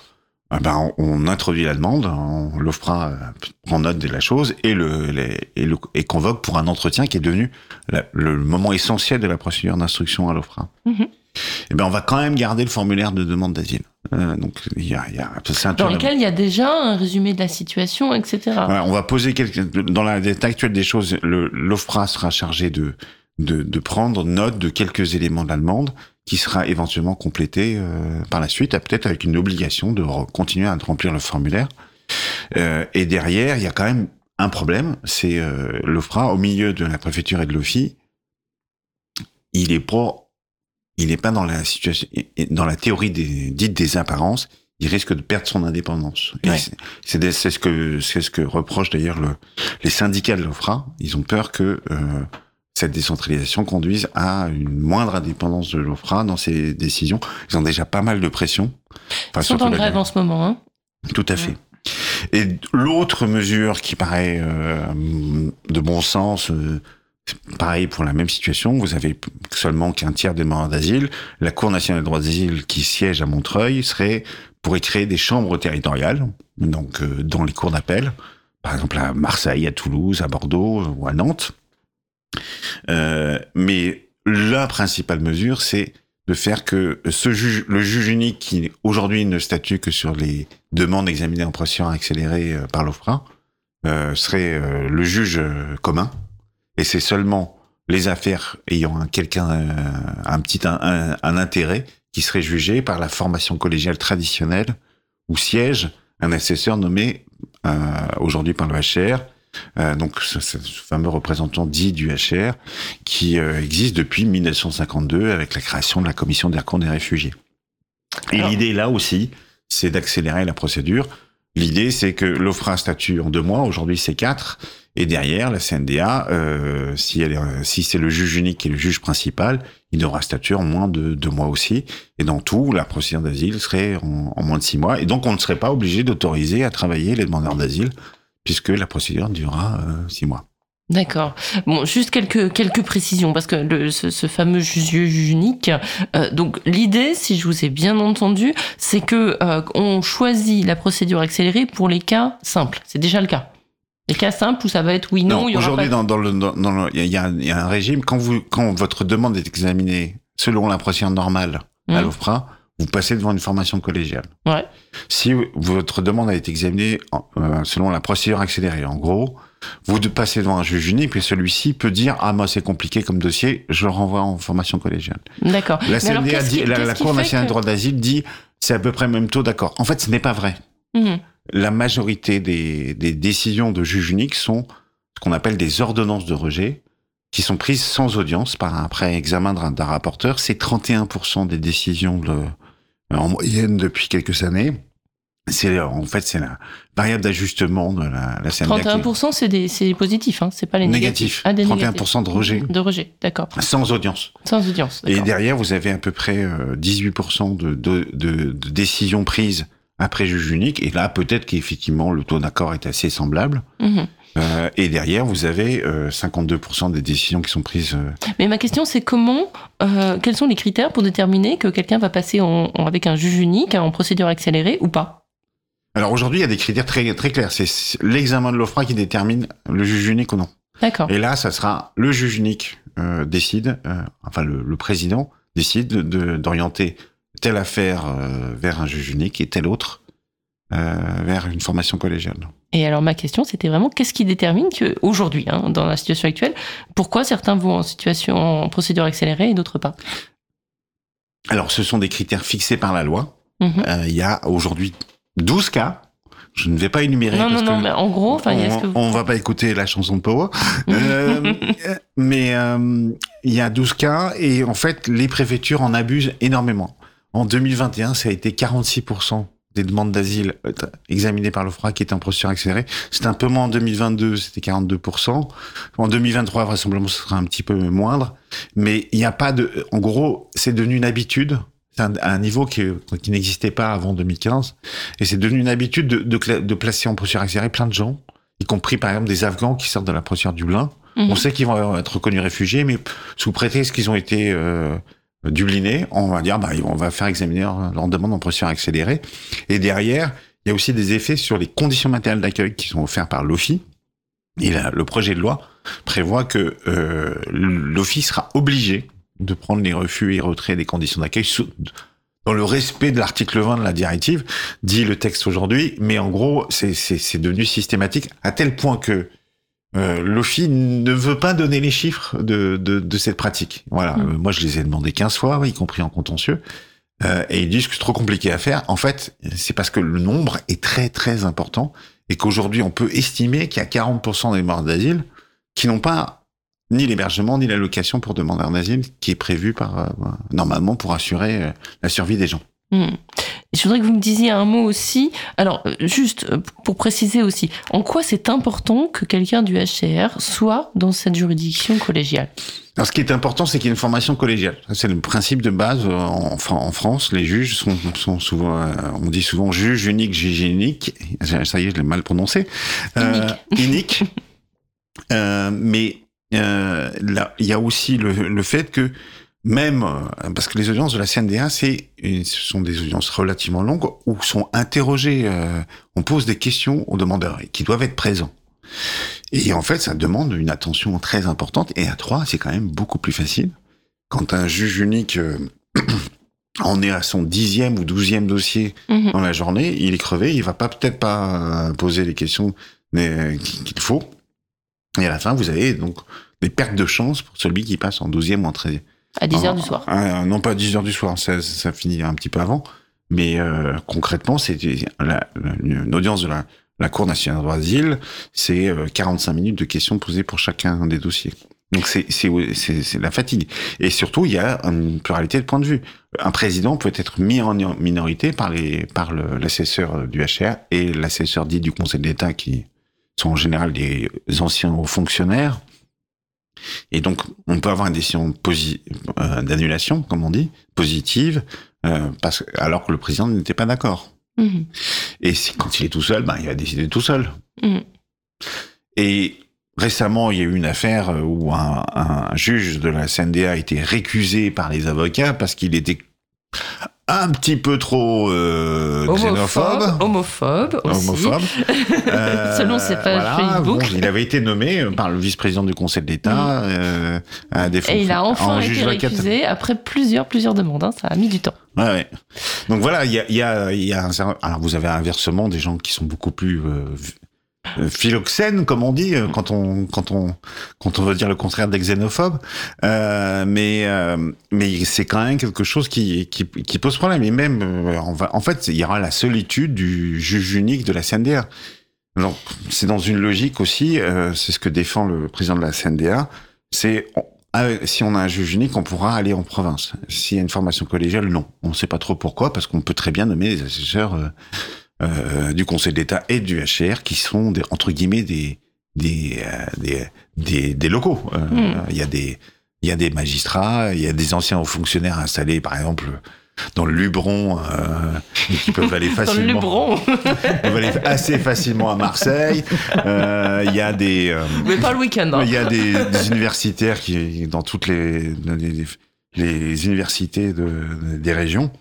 eh ben, on, introduit la demande, on- l'OFPRA prend note de la chose et, le, et, le, et convoque pour un entretien qui est devenu le moment essentiel de la procédure d'instruction à l'OFPRA. Mhm. Eh ben, on va quand même garder le formulaire de demande d'asile. Euh, donc, il y a, y un Dans lequel il y a déjà un résumé de la situation, etc. voilà, on va poser quelques, dans l'état actuel des choses, l'OFPRA sera chargé de, de, de prendre note de quelques éléments de la demande qui sera éventuellement complété euh, par la suite, peut-être avec une obligation de continuer à remplir le formulaire. Euh, et derrière, il y a quand même un problème, c'est l'OFPRA au milieu de la préfecture et de l'OFI, il est pas, il est pas dans la situation, dans la théorie des, dite des apparences, il risque de perdre son indépendance. Ouais. c'est- ce que c'est ce que reprochent d'ailleurs le, les syndicats de l'OFRA. Ils ont peur que euh, cette décentralisation conduise à une moindre indépendance de l'OFRA dans ses décisions. Ils ont déjà pas mal de pression. Enfin, Ils sont en grève en ce moment. Hein. tout à fait. Et l'autre mesure qui paraît euh, de bon sens, euh, pareil pour la même situation, vous avez seulement qu'un tiers des demandeurs d'asile. La Cour nationale des droits d'asile qui siège à Montreuil serait pourrait créer des chambres territoriales, donc euh, dans les cours d'appel, par exemple à Marseille, à Toulouse, à Bordeaux euh, ou à Nantes. Euh, mais la principale mesure, c'est de faire que juge, le juge unique qui aujourd'hui ne statue que sur les demandes examinées en procédure accélérée par l'OFPRA, euh, serait le juge commun. Et c'est seulement les affaires ayant un, quelqu'un, euh, un petit un, un- un intérêt qui serait jugé par la formation collégiale traditionnelle où siège un assesseur nommé euh, aujourd'hui par le HR. Euh, donc ce, ce fameux représentant dit du HR qui euh, existe depuis 1952 avec la création de la commission des recours des réfugiés. Et l'idée là aussi, c'est d'accélérer la procédure L'idée, c'est que l'OFRA statue en deux mois. Aujourd'hui, c'est quatre. Et derrière, la CNDA, euh, est- si c'est le juge unique qui est le juge principal, il devra statuer en moins de deux mois aussi. Et dans tout, la procédure d'asile serait en, en moins de six mois. Et donc, on ne serait pas obligé d'autoriser à travailler les demandeurs d'asile, puisque la procédure durera euh, six mois. D'accord. Bon, juste quelques, quelques précisions, parce que le, ce, ce fameux juge, unique, euh, donc l'idée, si je vous ai bien entendu, c'est que euh, on choisit la procédure accélérée pour les cas simples. C'est déjà le cas. Les cas simples où ça va être oui, non, aura aujourd'hui, pas... dans, dans le, dans, il y a- il y, a un- régime. Quand vous, quand votre demande est examinée selon la procédure normale à Mhm. l'OFPRA, vous passez devant une formation collégiale. Ouais. Si votre demande a été examinée en- euh, selon la procédure accélérée, en gros, vous de- passez devant un juge unique, puis celui-ci peut dire ah moi c'est compliqué comme dossier, je le renvoie en formation collégiale. D'accord. La dit, Cour nationale que- du droit d'asile dit c'est à peu près le même taux d'accord. En fait, ce n'est pas vrai. Mhm. La majorité des, des décisions de juge unique sont ce qu'on appelle des ordonnances de rejet qui sont prises sans audience par après examen d'un d'un rapporteur. C'est 31% des décisions de- en moyenne depuis quelques années. C'est en fait c'est la variable d'ajustement de la, la qui- 31%, c'est des, c'est positif, hein, c'est pas les négatifs. Négatif. Ah, des 31% négatifs. de rejet. De rejet, d'accord. sans audience. Sans audience. Et derrière, vous avez à peu près euh, 18% de, de, de, de décisions prises après juge unique. Et là, peut-être qu'effectivement, le taux d'accord est assez semblable. Mhm. Euh, et derrière, vous avez euh, 52% des décisions qui sont prises. euh, Mais ma question, c'est comment, euh, quels sont les critères pour déterminer que quelqu'un va passer en, en- avec un juge unique en procédure accélérée ou pas? Alors aujourd'hui, il y a des critères très, très clairs. C'est l'examen de l'OFRA qui détermine le juge unique ou non. D'accord. Et là, ça sera le juge unique euh, décide, euh, enfin le, le président décide de- de- d'orienter telle affaire euh, vers un juge unique et telle autre vers une formation collégiale. Et alors ma question, c'était vraiment qu'est-ce qui détermine que aujourd'hui, hein, dans la situation actuelle, pourquoi certains vont en situation en procédure accélérée et d'autres pas? Alors, ce sont des critères fixés par la loi. Mhm. Euh, Il y a aujourd'hui 12 cas. Je ne vais pas énumérer. Non, non, parce non, que mais en gros, enfin, est-ce que on, vous- on va pas écouter la chanson de Power. Euh, mais euh, il y a 12 cas et en fait, les préfectures en abusent énormément. En 2021, ça a été 46% des demandes d'asile euh, examinées par l'OFRA qui étaient en procédure accélérée. C'était un peu moins en 2022, c'était 42%. En 2023, vraisemblablement, ce sera un petit peu moindre. Mais il n'y a pas de... En gros, c'est devenu une habitude. C'est un, un niveau qui, qui n'existait pas avant 2015. Et c'est devenu une habitude de, de, de placer en procédure accélérée plein de gens, y compris par exemple des Afghans qui sortent de la procédure Dublin. Mhm. On sait qu'ils vont être reconnus réfugiés, mais sous prétexte qu'ils ont été euh, dublinés, on va dire bah, on va faire examiner leur, leur demande en procédure accélérée. Et derrière, il y a aussi des effets sur les conditions matérielles d'accueil qui sont offertes par l'OFI. Et là, le projet de loi prévoit que euh, l'OFI sera obligé de prendre les refus et retraits des conditions d'accueil dans le respect de l'article 20 de la directive, dit le texte aujourd'hui, mais en gros, c'est- devenu systématique à tel point que euh, l'OFI ne veut pas donner les chiffres de, de, de cette pratique. Voilà, Mm. Euh, moi je les ai demandés 15 fois, y compris en contentieux, euh, et ils disent que c'est trop compliqué à faire. En fait, c'est parce que le nombre est très très important et qu'aujourd'hui on peut estimer qu'il y a 40% des morts d'asile qui n'ont pas ni l'hébergement ni l'allocation pour demandeurs d'asile qui est prévu par euh, normalement pour assurer euh, la survie des gens. Hmm. Et Je voudrais que vous me disiez un mot aussi. Alors, euh, juste pour préciser aussi, en quoi c'est important que quelqu'un du HCR soit dans cette juridiction collégiale? Alors, ce qui est important, c'est qu'il y ait une formation collégiale. C'est le principe de base. En, Fran- en France, les juges sont, sont souvent, on dit souvent juge unique, juge unique. Ça y est, je l'ai mal prononcé. Euh, unique. Euh, mais il y a aussi le, le fait que même euh, parce que les audiences de la CNDA, c'est ce sont des audiences relativement longues où sont interrogés, euh, on pose des questions aux demandeurs et qui doivent être présents. Et en fait, ça demande une attention très importante. Et à trois, c'est quand même beaucoup plus facile. Quand un juge unique euh, en est à son dixième ou douzième dossier Mhm. dans la journée, il est crevé, il va pas peut-être pas euh, poser les questions qu'il faut. Et à la fin, vous avez donc des pertes de chance pour celui qui passe en douzième ou en treizième. À 10 heures Ah, du soir. ah, non, pas 10 heures du soir, ça, ça finit un petit peu avant. Mais euh, concrètement, c'est une audience de la, la Cour nationale de d'asile, c'est euh, 45 minutes de questions posées pour chacun des dossiers. Donc c'est la fatigue. Et surtout, il y a une pluralité de points de vue. Un président peut être mis en minorité par les par l'assesseur du HR et l'assesseur dit du Conseil d'État qui sont en général des anciens hauts fonctionnaires. Et donc, on peut avoir une décision euh, d'annulation, comme on dit, positive, euh, parce alors que le président n'était pas d'accord. Mhm. Et si, quand il est tout seul, ben, il va décider tout seul. Mhm. Et récemment, il y a eu une affaire où un, un juge de la CNDA a été récusé par les avocats parce qu'il était un petit peu trop euh, xénophobe. Homophobe, aussi. Homophobe. Euh, Selon ses pages Facebook. bon, il avait été nommé par le vice-président du Conseil d'État euh, à des Et il a enfin en été récusé après plusieurs, plusieurs demandes. hein. Ça a mis du temps. Ouais, ouais. Donc voilà, il y a, y a, il y a un alors vous avez inversement des gens qui sont beaucoup plus philoxènes, comme on dit, euh, quand on quand on quand on veut dire le contraire des xénophobes. Euh, mais euh, mais c'est quand même quelque chose qui pose problème. Et même en fait, il y aura la solitude du juge unique de la CNDA. Donc c'est dans une logique aussi. c'est ce que défend le président de la CNDA. C'est ah, si on a un juge unique, on pourra aller en province. S'il y a une formation collégiale, non. On ne sait pas trop pourquoi, parce qu'on peut très bien nommer des assesseurs euh, du Conseil d'État et du HR qui sont des, entre guillemets des des euh, des, des, des locaux. Euh, Hmm. Il y a des il y a des magistrats, il y a des anciens hauts fonctionnaires installés, par exemple dans le Luberon, euh, et qui peuvent aller Dans le facilement Luberon. peuvent aller assez facilement à Marseille. Euh, Il y a des euh, Mais pas le week-end. hein. il y a des, des universitaires qui, dans toutes les, les, les universités de, des régions.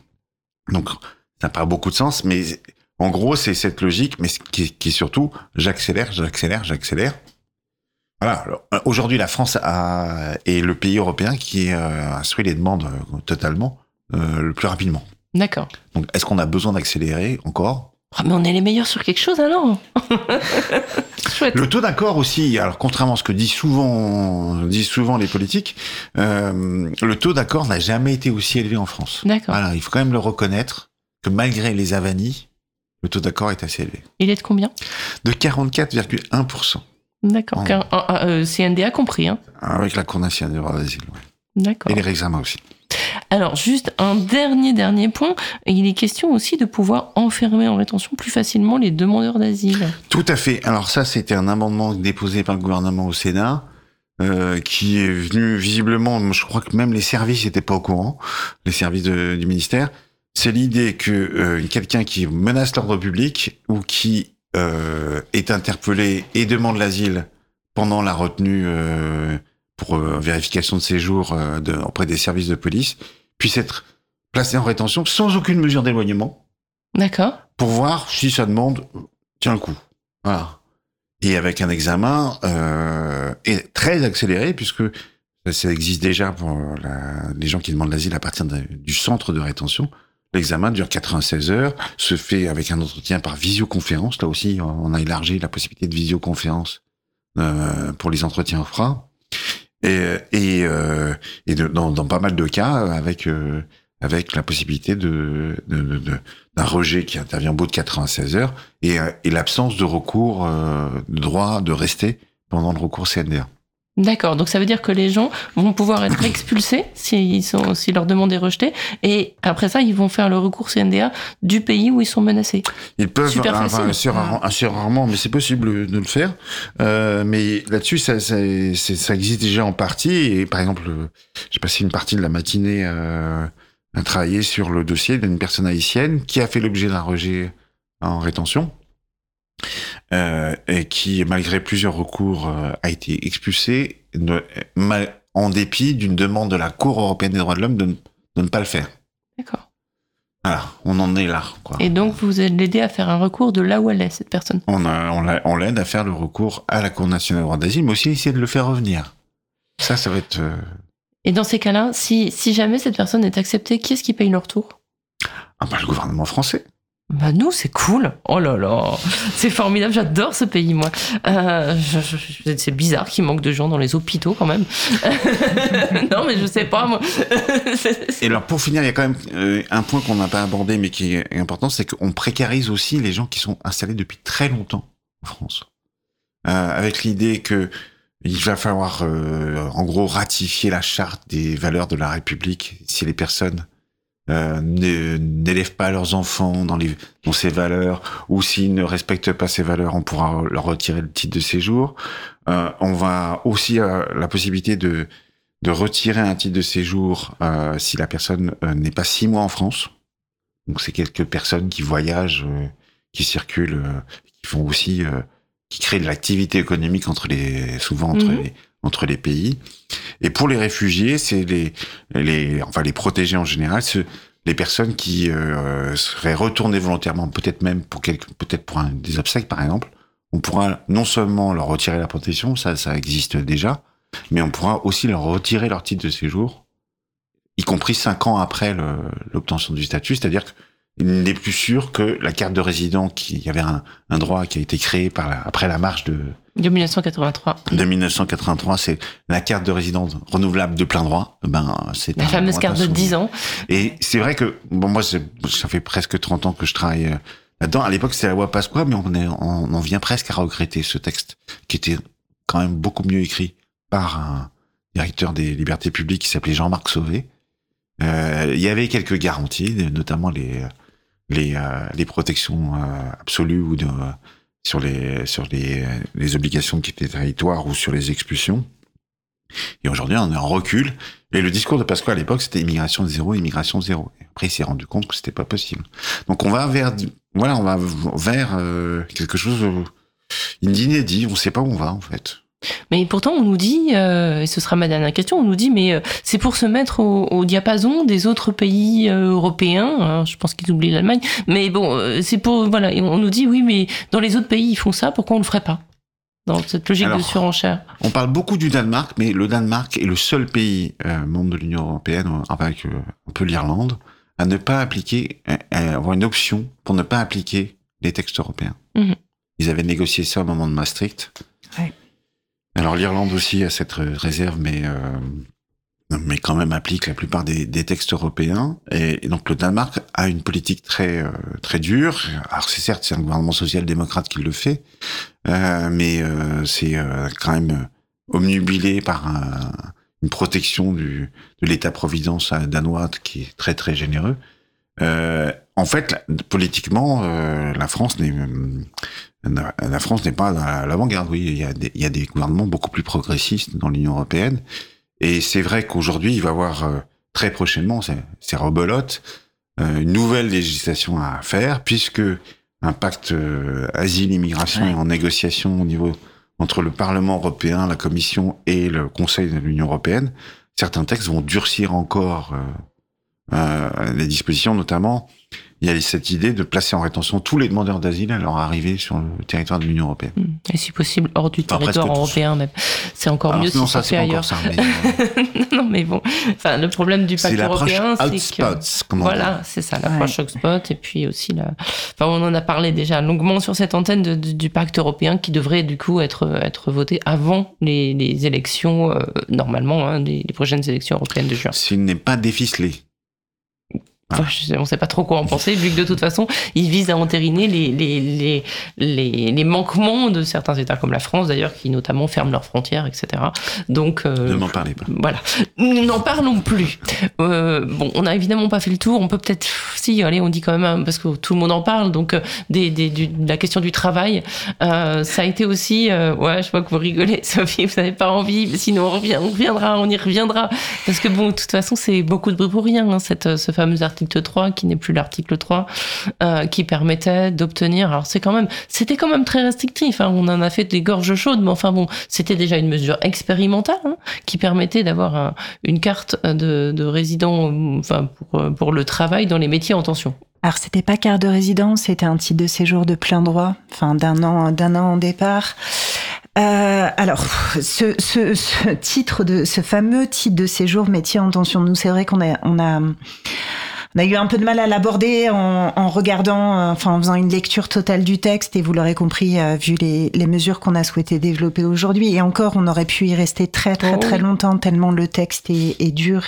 Donc, ça n'a pas beaucoup de sens, mais en gros, c'est cette logique, mais ce qui, qui est surtout, j'accélère, j'accélère, j'accélère. Voilà. Euh, Aujourd'hui, la France a, est le pays européen qui euh, instruit les demandes euh, totalement euh, le plus rapidement. D'accord. Donc, est-ce qu'on a besoin d'accélérer encore? Ah, mais on est les meilleurs sur quelque chose alors Chouette. Le taux d'accord aussi, alors contrairement à ce que disent souvent, disent souvent les politiques, le taux d'accord n'a jamais été aussi élevé en France. D'accord. Voilà, il faut quand même le reconnaître que malgré les avanies, le taux d'accord est assez élevé. Il est de combien? De 44,1%. D'accord. Un- euh, CNDA compris. Hein. Avec la Cour nationale de droit d'asile. ouais. D'accord. Et les examens aussi. Alors, juste un dernier, dernier point. Il est question aussi de pouvoir enfermer en rétention plus facilement les demandeurs d'asile. Tout à fait. Alors ça, c'était un amendement déposé par le gouvernement au Sénat. euh, qui est venu visiblement, je crois que même les services n'étaient pas au courant, les services de- du ministère. C'est l'idée que euh, quelqu'un qui menace l'ordre public ou qui euh, est interpellé et demande l'asile pendant la retenue euh, pour vérification de séjour de- auprès des services de police puisse être placé en rétention sans aucune mesure d'éloignement D'accord. pour voir si sa demande tient le coup. Voilà. Et avec un examen et très accéléré, puisque ça, ça existe déjà pour la- les gens qui demandent l'asile à partir de- du centre de rétention. L'examen dure 96 heures, se fait avec un entretien par visioconférence. Là aussi, on a élargi la possibilité de visioconférence euh, pour les entretiens FRA. Et, et, euh, et de- dans, dans pas mal de cas, avec euh, avec la possibilité de, d'un rejet qui intervient au bout de 96 heures et, euh, et l'absence de recours, euh, de droit de rester pendant le recours CNDA. D'accord. Donc, ça veut dire que les gens vont pouvoir être expulsés si, sont, si leur demande est rejetée. Et après ça, ils vont faire le recours CNDA du pays où ils sont menacés. Ils peuvent, Super enfin, facile. assez rarement, rarement, mais c'est possible de le faire. Euh, mais là-dessus, ça, ça existe déjà en partie. Et par exemple, euh, j'ai passé une partie de la matinée euh, à travailler sur le dossier d'une personne haïtienne qui a fait l'objet d'un rejet en rétention. Euh, et qui, malgré plusieurs recours, euh, a été mal- en dépit d'une demande de la Cour européenne des droits de l'homme de, ne- de ne pas le faire. D'accord. Voilà, on en est là. Quoi. Et donc, vous l'aider à faire un recours de là où elle est, cette personne? On, a- l'aide à faire le recours à la Cour nationale des droits d'asile, mais aussi essayer de le faire revenir. Ça, ça va être. euh, Et dans ces cas-là, si, si jamais cette personne est acceptée, qui est-ce qui paye leur tour Ah bah, le gouvernement français. Bah nous, c'est cool. Oh là là, c'est formidable. J'adore ce pays, moi. Euh, c'est bizarre qu'il manque de gens dans les hôpitaux, quand même. non, mais je sais pas, moi. Et alors, pour finir, il y a quand même euh, un point qu'on n'a pas abordé, mais qui est important, c'est qu'on précarise aussi les gens qui sont installés depuis très longtemps en France. Euh, avec l'idée que il va falloir, en gros, ratifier la charte des valeurs de la République si les personnes euh, ne- n'élèvent pas leurs enfants dans, les, dans ces valeurs, ou s'ils ne respectent pas ces valeurs, on pourra leur retirer le titre de séjour. Euh, on va aussi euh, la possibilité de, de retirer un titre de séjour euh, si la personne euh, n'est pas six mois en France. Donc c'est quelques personnes qui voyagent, euh, qui circulent, euh, qui font aussi, euh, qui créent de l'activité économique entre les, souvent entre Mhm. les, entre les pays. Et pour les réfugiés, c'est les, les, enfin les protégés en général, ce- les personnes qui euh, seraient retournées volontairement, peut-être même pour quelques, peut-être pour un, des obsèques par exemple. On pourra non seulement leur retirer la protection, ça, ça existe déjà, mais on pourra aussi leur retirer leur titre de séjour, y compris cinq ans après l'obtention du statut, c'est-à-dire qu'il n'est plus sûr que la carte de résident, qui il y avait un, un droit qui a été créé par la, après la marche de, De 1983. de 1983, c'est la carte de résident renouvelable de plein droit. Ben, c'est La fameuse carte de insoumis. 10 ans. Et c'est vrai que, bon, moi, ça fait presque 30 ans que je travaille euh, là-dedans. À l'époque, c'était la loi Pasqua, mais on, est, on, on vient presque à regretter ce texte, qui était quand même beaucoup mieux écrit par un directeur des libertés publiques qui s'appelait Jean-Marc Sauvé. Euh, il y avait quelques garanties, notamment les, les, euh, les protections euh, absolues ou sur les, sur les, les obligations de quitter le territoire ou sur les expulsions. Et aujourd'hui, on est en recul. Et le discours de Pasqua à l'époque, c'était immigration zéro, immigration zéro. Et après, il s'est rendu compte que c'était pas possible. Donc, on va vers, voilà, on va vers euh, quelque chose d'inédit. On sait pas où on va, en fait. Mais pourtant, on nous dit, euh, et ce sera ma dernière question, on nous dit, mais euh, c'est pour se mettre au, au diapason des autres pays euh, européens. Alors, je pense qu'ils oublient l'Allemagne, mais bon, euh, c'est pour voilà. Et on nous dit, oui, mais dans les autres pays, ils font ça, pourquoi on le ferait pas? Dans cette logique de surenchère. On parle beaucoup du Danemark, mais le Danemark est le seul pays euh, membre de l'Union européenne, avec euh, un peu l'Irlande, à ne pas appliquer, à avoir une option pour ne pas appliquer les textes européens. Mhm. Ils avaient négocié ça au moment de Maastricht. Ouais. Alors l'Irlande aussi a cette réserve, mais euh, mais quand même applique la plupart des, textes européens. Et, donc le Danemark a une politique très euh, très dure. Alors c'est certes c'est un gouvernement social-démocrate qui le fait, euh, mais euh, c'est euh, quand même euh, omnubilé par un- une protection du, de l'État-providence danois qui est très très généreux. Euh, en fait, politiquement, euh, la France n'est la France n'est pas à l'avant-garde. Oui, il y, a des, il y a des gouvernements beaucoup plus progressistes dans l'Union européenne. Et c'est vrai qu'aujourd'hui, il va y avoir euh, très prochainement, c'est rebelote, euh, une nouvelle législation à faire, puisque un pacte euh, asile-immigration Ouais. est en négociation au niveau entre le Parlement européen, la Commission et le Conseil de l'Union européenne. Certains textes vont durcir encore euh, euh, les dispositions, notamment il y a cette idée de placer en rétention tous les demandeurs d'asile à leur arrivée sur le territoire de l'Union européenne. Hmm. Et si possible, hors du Enfin, territoire européen même. C'est encore Alors, mieux non, si ça c'est ailleurs. ça, mais euh, non, mais bon. Enfin, le problème du pacte européen, c'est que. Voilà, c'est ça, l'approche hotspot et puis aussi la. Enfin, on en a parlé déjà longuement sur cette antenne de- de- du pacte européen qui devrait du coup être être voté avant les, les élections euh, normalement, hein, les, les prochaines élections européennes de juin. S'il n'est pas déficelé. Enfin, je sais- on ne sait pas trop quoi en penser, vu que de toute façon, il vise à entériner les, les, les, les, manquements de certains États, comme la France d'ailleurs, qui notamment ferment leurs frontières, etc. Donc, euh, Ne m'en parlez pas. voilà. Nous n'en parlons plus. Euh, bon, on n'a évidemment pas fait le tour. On peut peut-être, si, allez, on dit quand même, hein, parce que tout le monde en parle, donc euh, des, des, du- de la question du travail, euh, ça a été aussi, ouais, je vois que vous rigolez, Sophie, vous n'avez pas envie, sinon on, revient, on reviendra, on y reviendra. Parce que bon, de toute façon, c'est beaucoup de bruit pour rien, hein, cette, ce fameux article 3, qui n'est plus l'article 3, euh, qui permettait d'obtenir, alors c'est quand même, c'était quand même très restrictif, hein, on en a fait des gorges chaudes, mais enfin bon, c'était déjà une mesure expérimentale, hein, qui permettait d'avoir un- une carte de, de résident enfin, pour, euh, pour le travail dans les métiers en tension. Alors, c'était pas carte de résidence, c'était un titre de séjour de plein droit, enfin d'un an, d'un an en départ. Euh, alors, ce, titre de, ce fameux titre de séjour métier en tension, nous c'est vrai qu'on a, on a, On a eu un peu de mal à l'aborder en, en regardant, euh, enfin en faisant une lecture totale du texte et vous l'aurez compris euh, vu les, les mesures qu'on a souhaité développer aujourd'hui. Et encore, on aurait pu y rester très très Oh très longtemps tellement le texte est, est dur.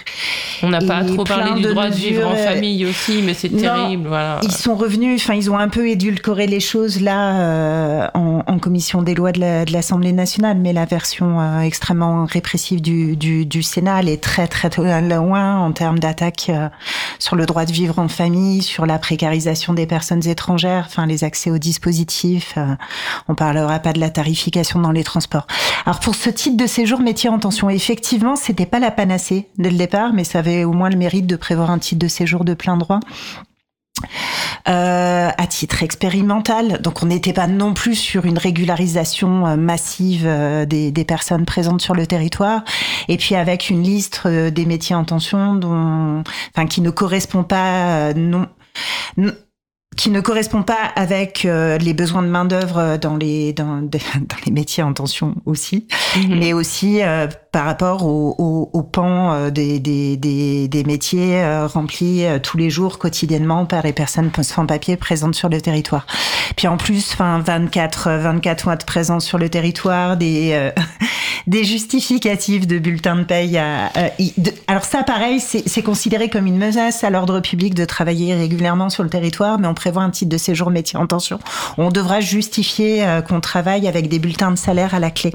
On n'a pas trop parlé du droit de vivre en euh, famille aussi, mais c'est terrible. Voilà. Ils sont revenus, enfin ils ont un peu édulcoré les choses là euh, en, en commission des lois de la- de l'Assemblée nationale, mais la version euh, extrêmement répressive du, du, du Sénat, elle est très très loin en termes d'attaque euh, sur le droit de vivre en famille, sur la précarisation des personnes étrangères, enfin les accès aux dispositifs. euh, on parlera pas de la tarification dans les transports. Alors pour ce titre de séjour métier en tension, effectivement, c'était pas la panacée dès le départ, mais ça avait au moins le mérite de prévoir un titre de séjour de plein droit. Euh, à titre expérimental. Donc on n'était pas non plus sur une régularisation euh, massive euh, des, personnes présentes sur le territoire. Et puis avec une liste des métiers en tension dont, enfin, qui ne correspond pas non- qui ne correspond pas avec euh, les besoins de main d'œuvre dans les dans, dans les métiers en tension aussi, Mhm. mais aussi euh, par rapport au, au, au pan euh, des, des, des, des métiers euh, remplis euh, tous les jours, quotidiennement, par les personnes sans papier présentes sur le territoire. Puis en plus, enfin, 24, euh, 24 mois de présence sur le territoire, des, euh, des justificatifs de bulletins de paye. À, à- i- de- alors ça, pareil, c'est considéré comme une menace à l'ordre public de travailler régulièrement sur le territoire, mais on prévoit un titre de séjour métier en tension. On devra justifier euh, qu'on travaille avec des bulletins de salaire à la clé.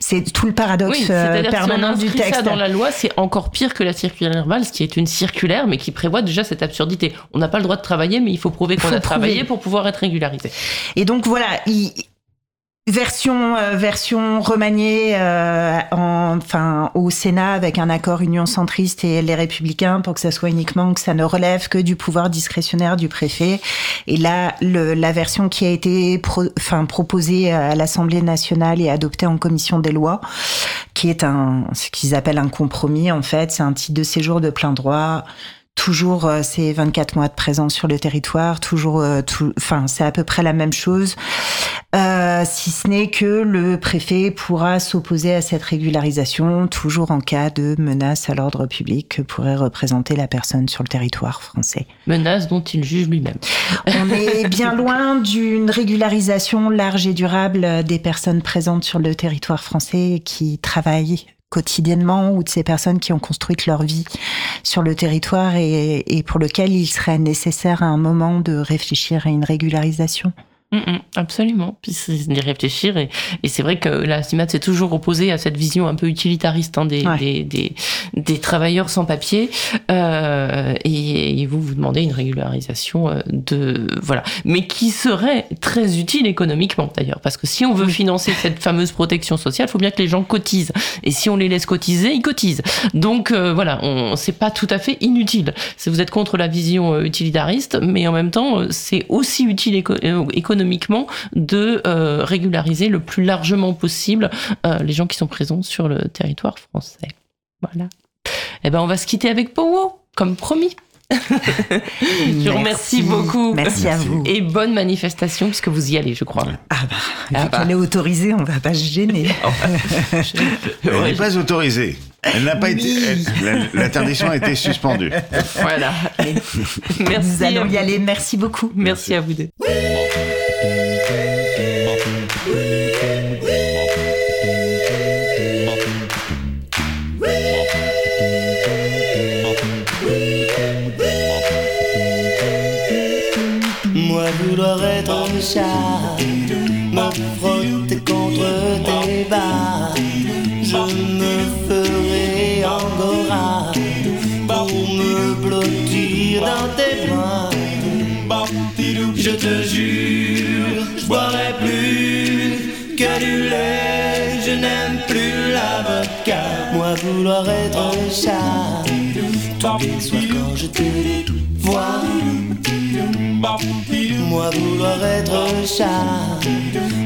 C'est tout le paradoxe Oui, euh, c'est-à-dire que si on permanent du ça dans la loi, c'est encore pire que la circulaire Valls, qui est une circulaire, mais qui prévoit déjà cette absurdité. On n'a pas le droit de travailler, mais il faut prouver qu'on a travaillé pour pouvoir être régularisé. Et donc voilà, il- version euh, version remaniée euh, en, enfin au Sénat avec un accord Union centriste et les Républicains pour que ça soit uniquement que ça ne relève que du pouvoir discrétionnaire du préfet. Et là, le, la version qui a été pro, enfin proposée à l'Assemblée nationale et adoptée en commission des lois, qui est un ce qu'ils appellent un compromis en fait, c'est un titre de séjour de plein droit toujours euh, ces 24 mois de présence sur le territoire, toujours, euh, enfin c'est à peu près la même chose, euh, si ce n'est que le préfet pourra s'opposer à cette régularisation, toujours en cas de menace à l'ordre public que pourrait représenter la personne sur le territoire français. Menace dont il juge lui-même. On est bien loin d'une régularisation large et durable des personnes présentes sur le territoire français qui travaillent quotidiennement ou de ces personnes qui ont construit leur vie sur le territoire et, et pour lequel il serait nécessaire à un moment de réfléchir à une régularisation. Mm, mm, absolument. Puis c'est d'y réfléchir. Et, et c'est vrai que la CIMAT s'est toujours opposée à cette vision un peu utilitariste hein, des, Ouais. des, des, des travailleurs sans papier. Euh, et, et vous vous demandez une régularisation euh, de. Voilà. Mais qui serait très utile économiquement d'ailleurs. Parce que si on veut financer cette fameuse protection sociale, il faut bien que les gens cotisent. Et si on les laisse cotiser, ils cotisent. Donc euh, voilà, on c'est pas tout à fait inutile. Si vous êtes contre la vision euh, utilitariste, mais en même temps, euh, c'est aussi utile éco- euh, économiquement de euh, régulariser le plus largement possible euh, les gens qui sont présents sur le territoire français. Voilà. Eh ben, on va se quitter avec Powo, comme promis. Je vous remercie beaucoup. Merci à vous. Et bonne manifestation, puisque vous y allez, je crois. Ah bah, Ah vu bah. qu'elle est autorisée, on va pas se gêner. Elle Ouais, n'est pas autorisée. Elle n'a pas Oui. été. elle- L'interdiction a été suspendue. Voilà. Merci. Nous allons y aller. Merci beaucoup. Merci à vous deux. Vouloir être chat, me frotter contre tes bas, je me ferai angora pour me blottir dans tes bras. Je te jure, je boirai plus que du lait, je n'aime plus la vodka. Moi vouloir être chat, tous les soirs quand je te vois. Moi vouloir être chat,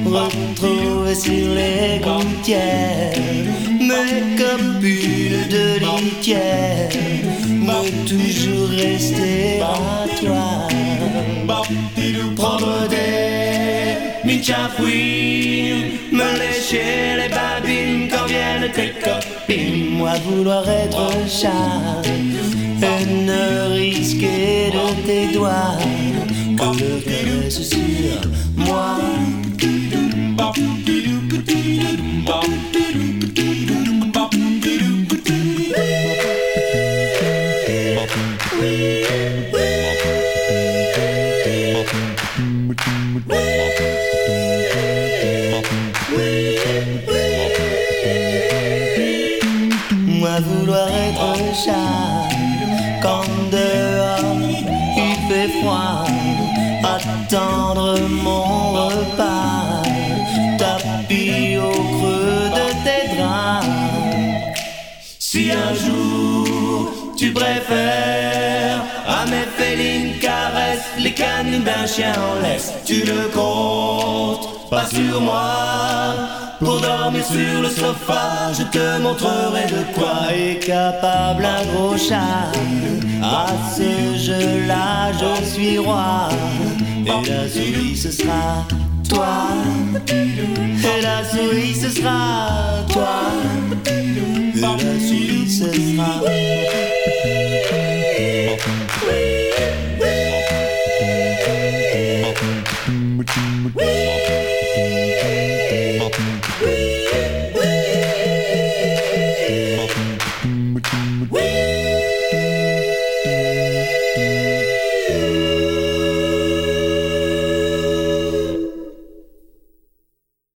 retrouver sur les gouttières mes copines de litière, mais toujours rester à toi. Prendre des michafouines, me lécher les babines quand viennent tes copines. Moi vouloir être chat, un nourrice risqué de tes doigts caresse sur moi. Moi d'un chien en laisse, tu ne comptes pas sur moi. Pour dormir sur le sofa, je te montrerai de quoi est capable un gros chat. À ce jeu-là, je suis roi. Et la souris, ce sera toi. Et la souris, ce sera toi. Et la souris, ce sera. Thank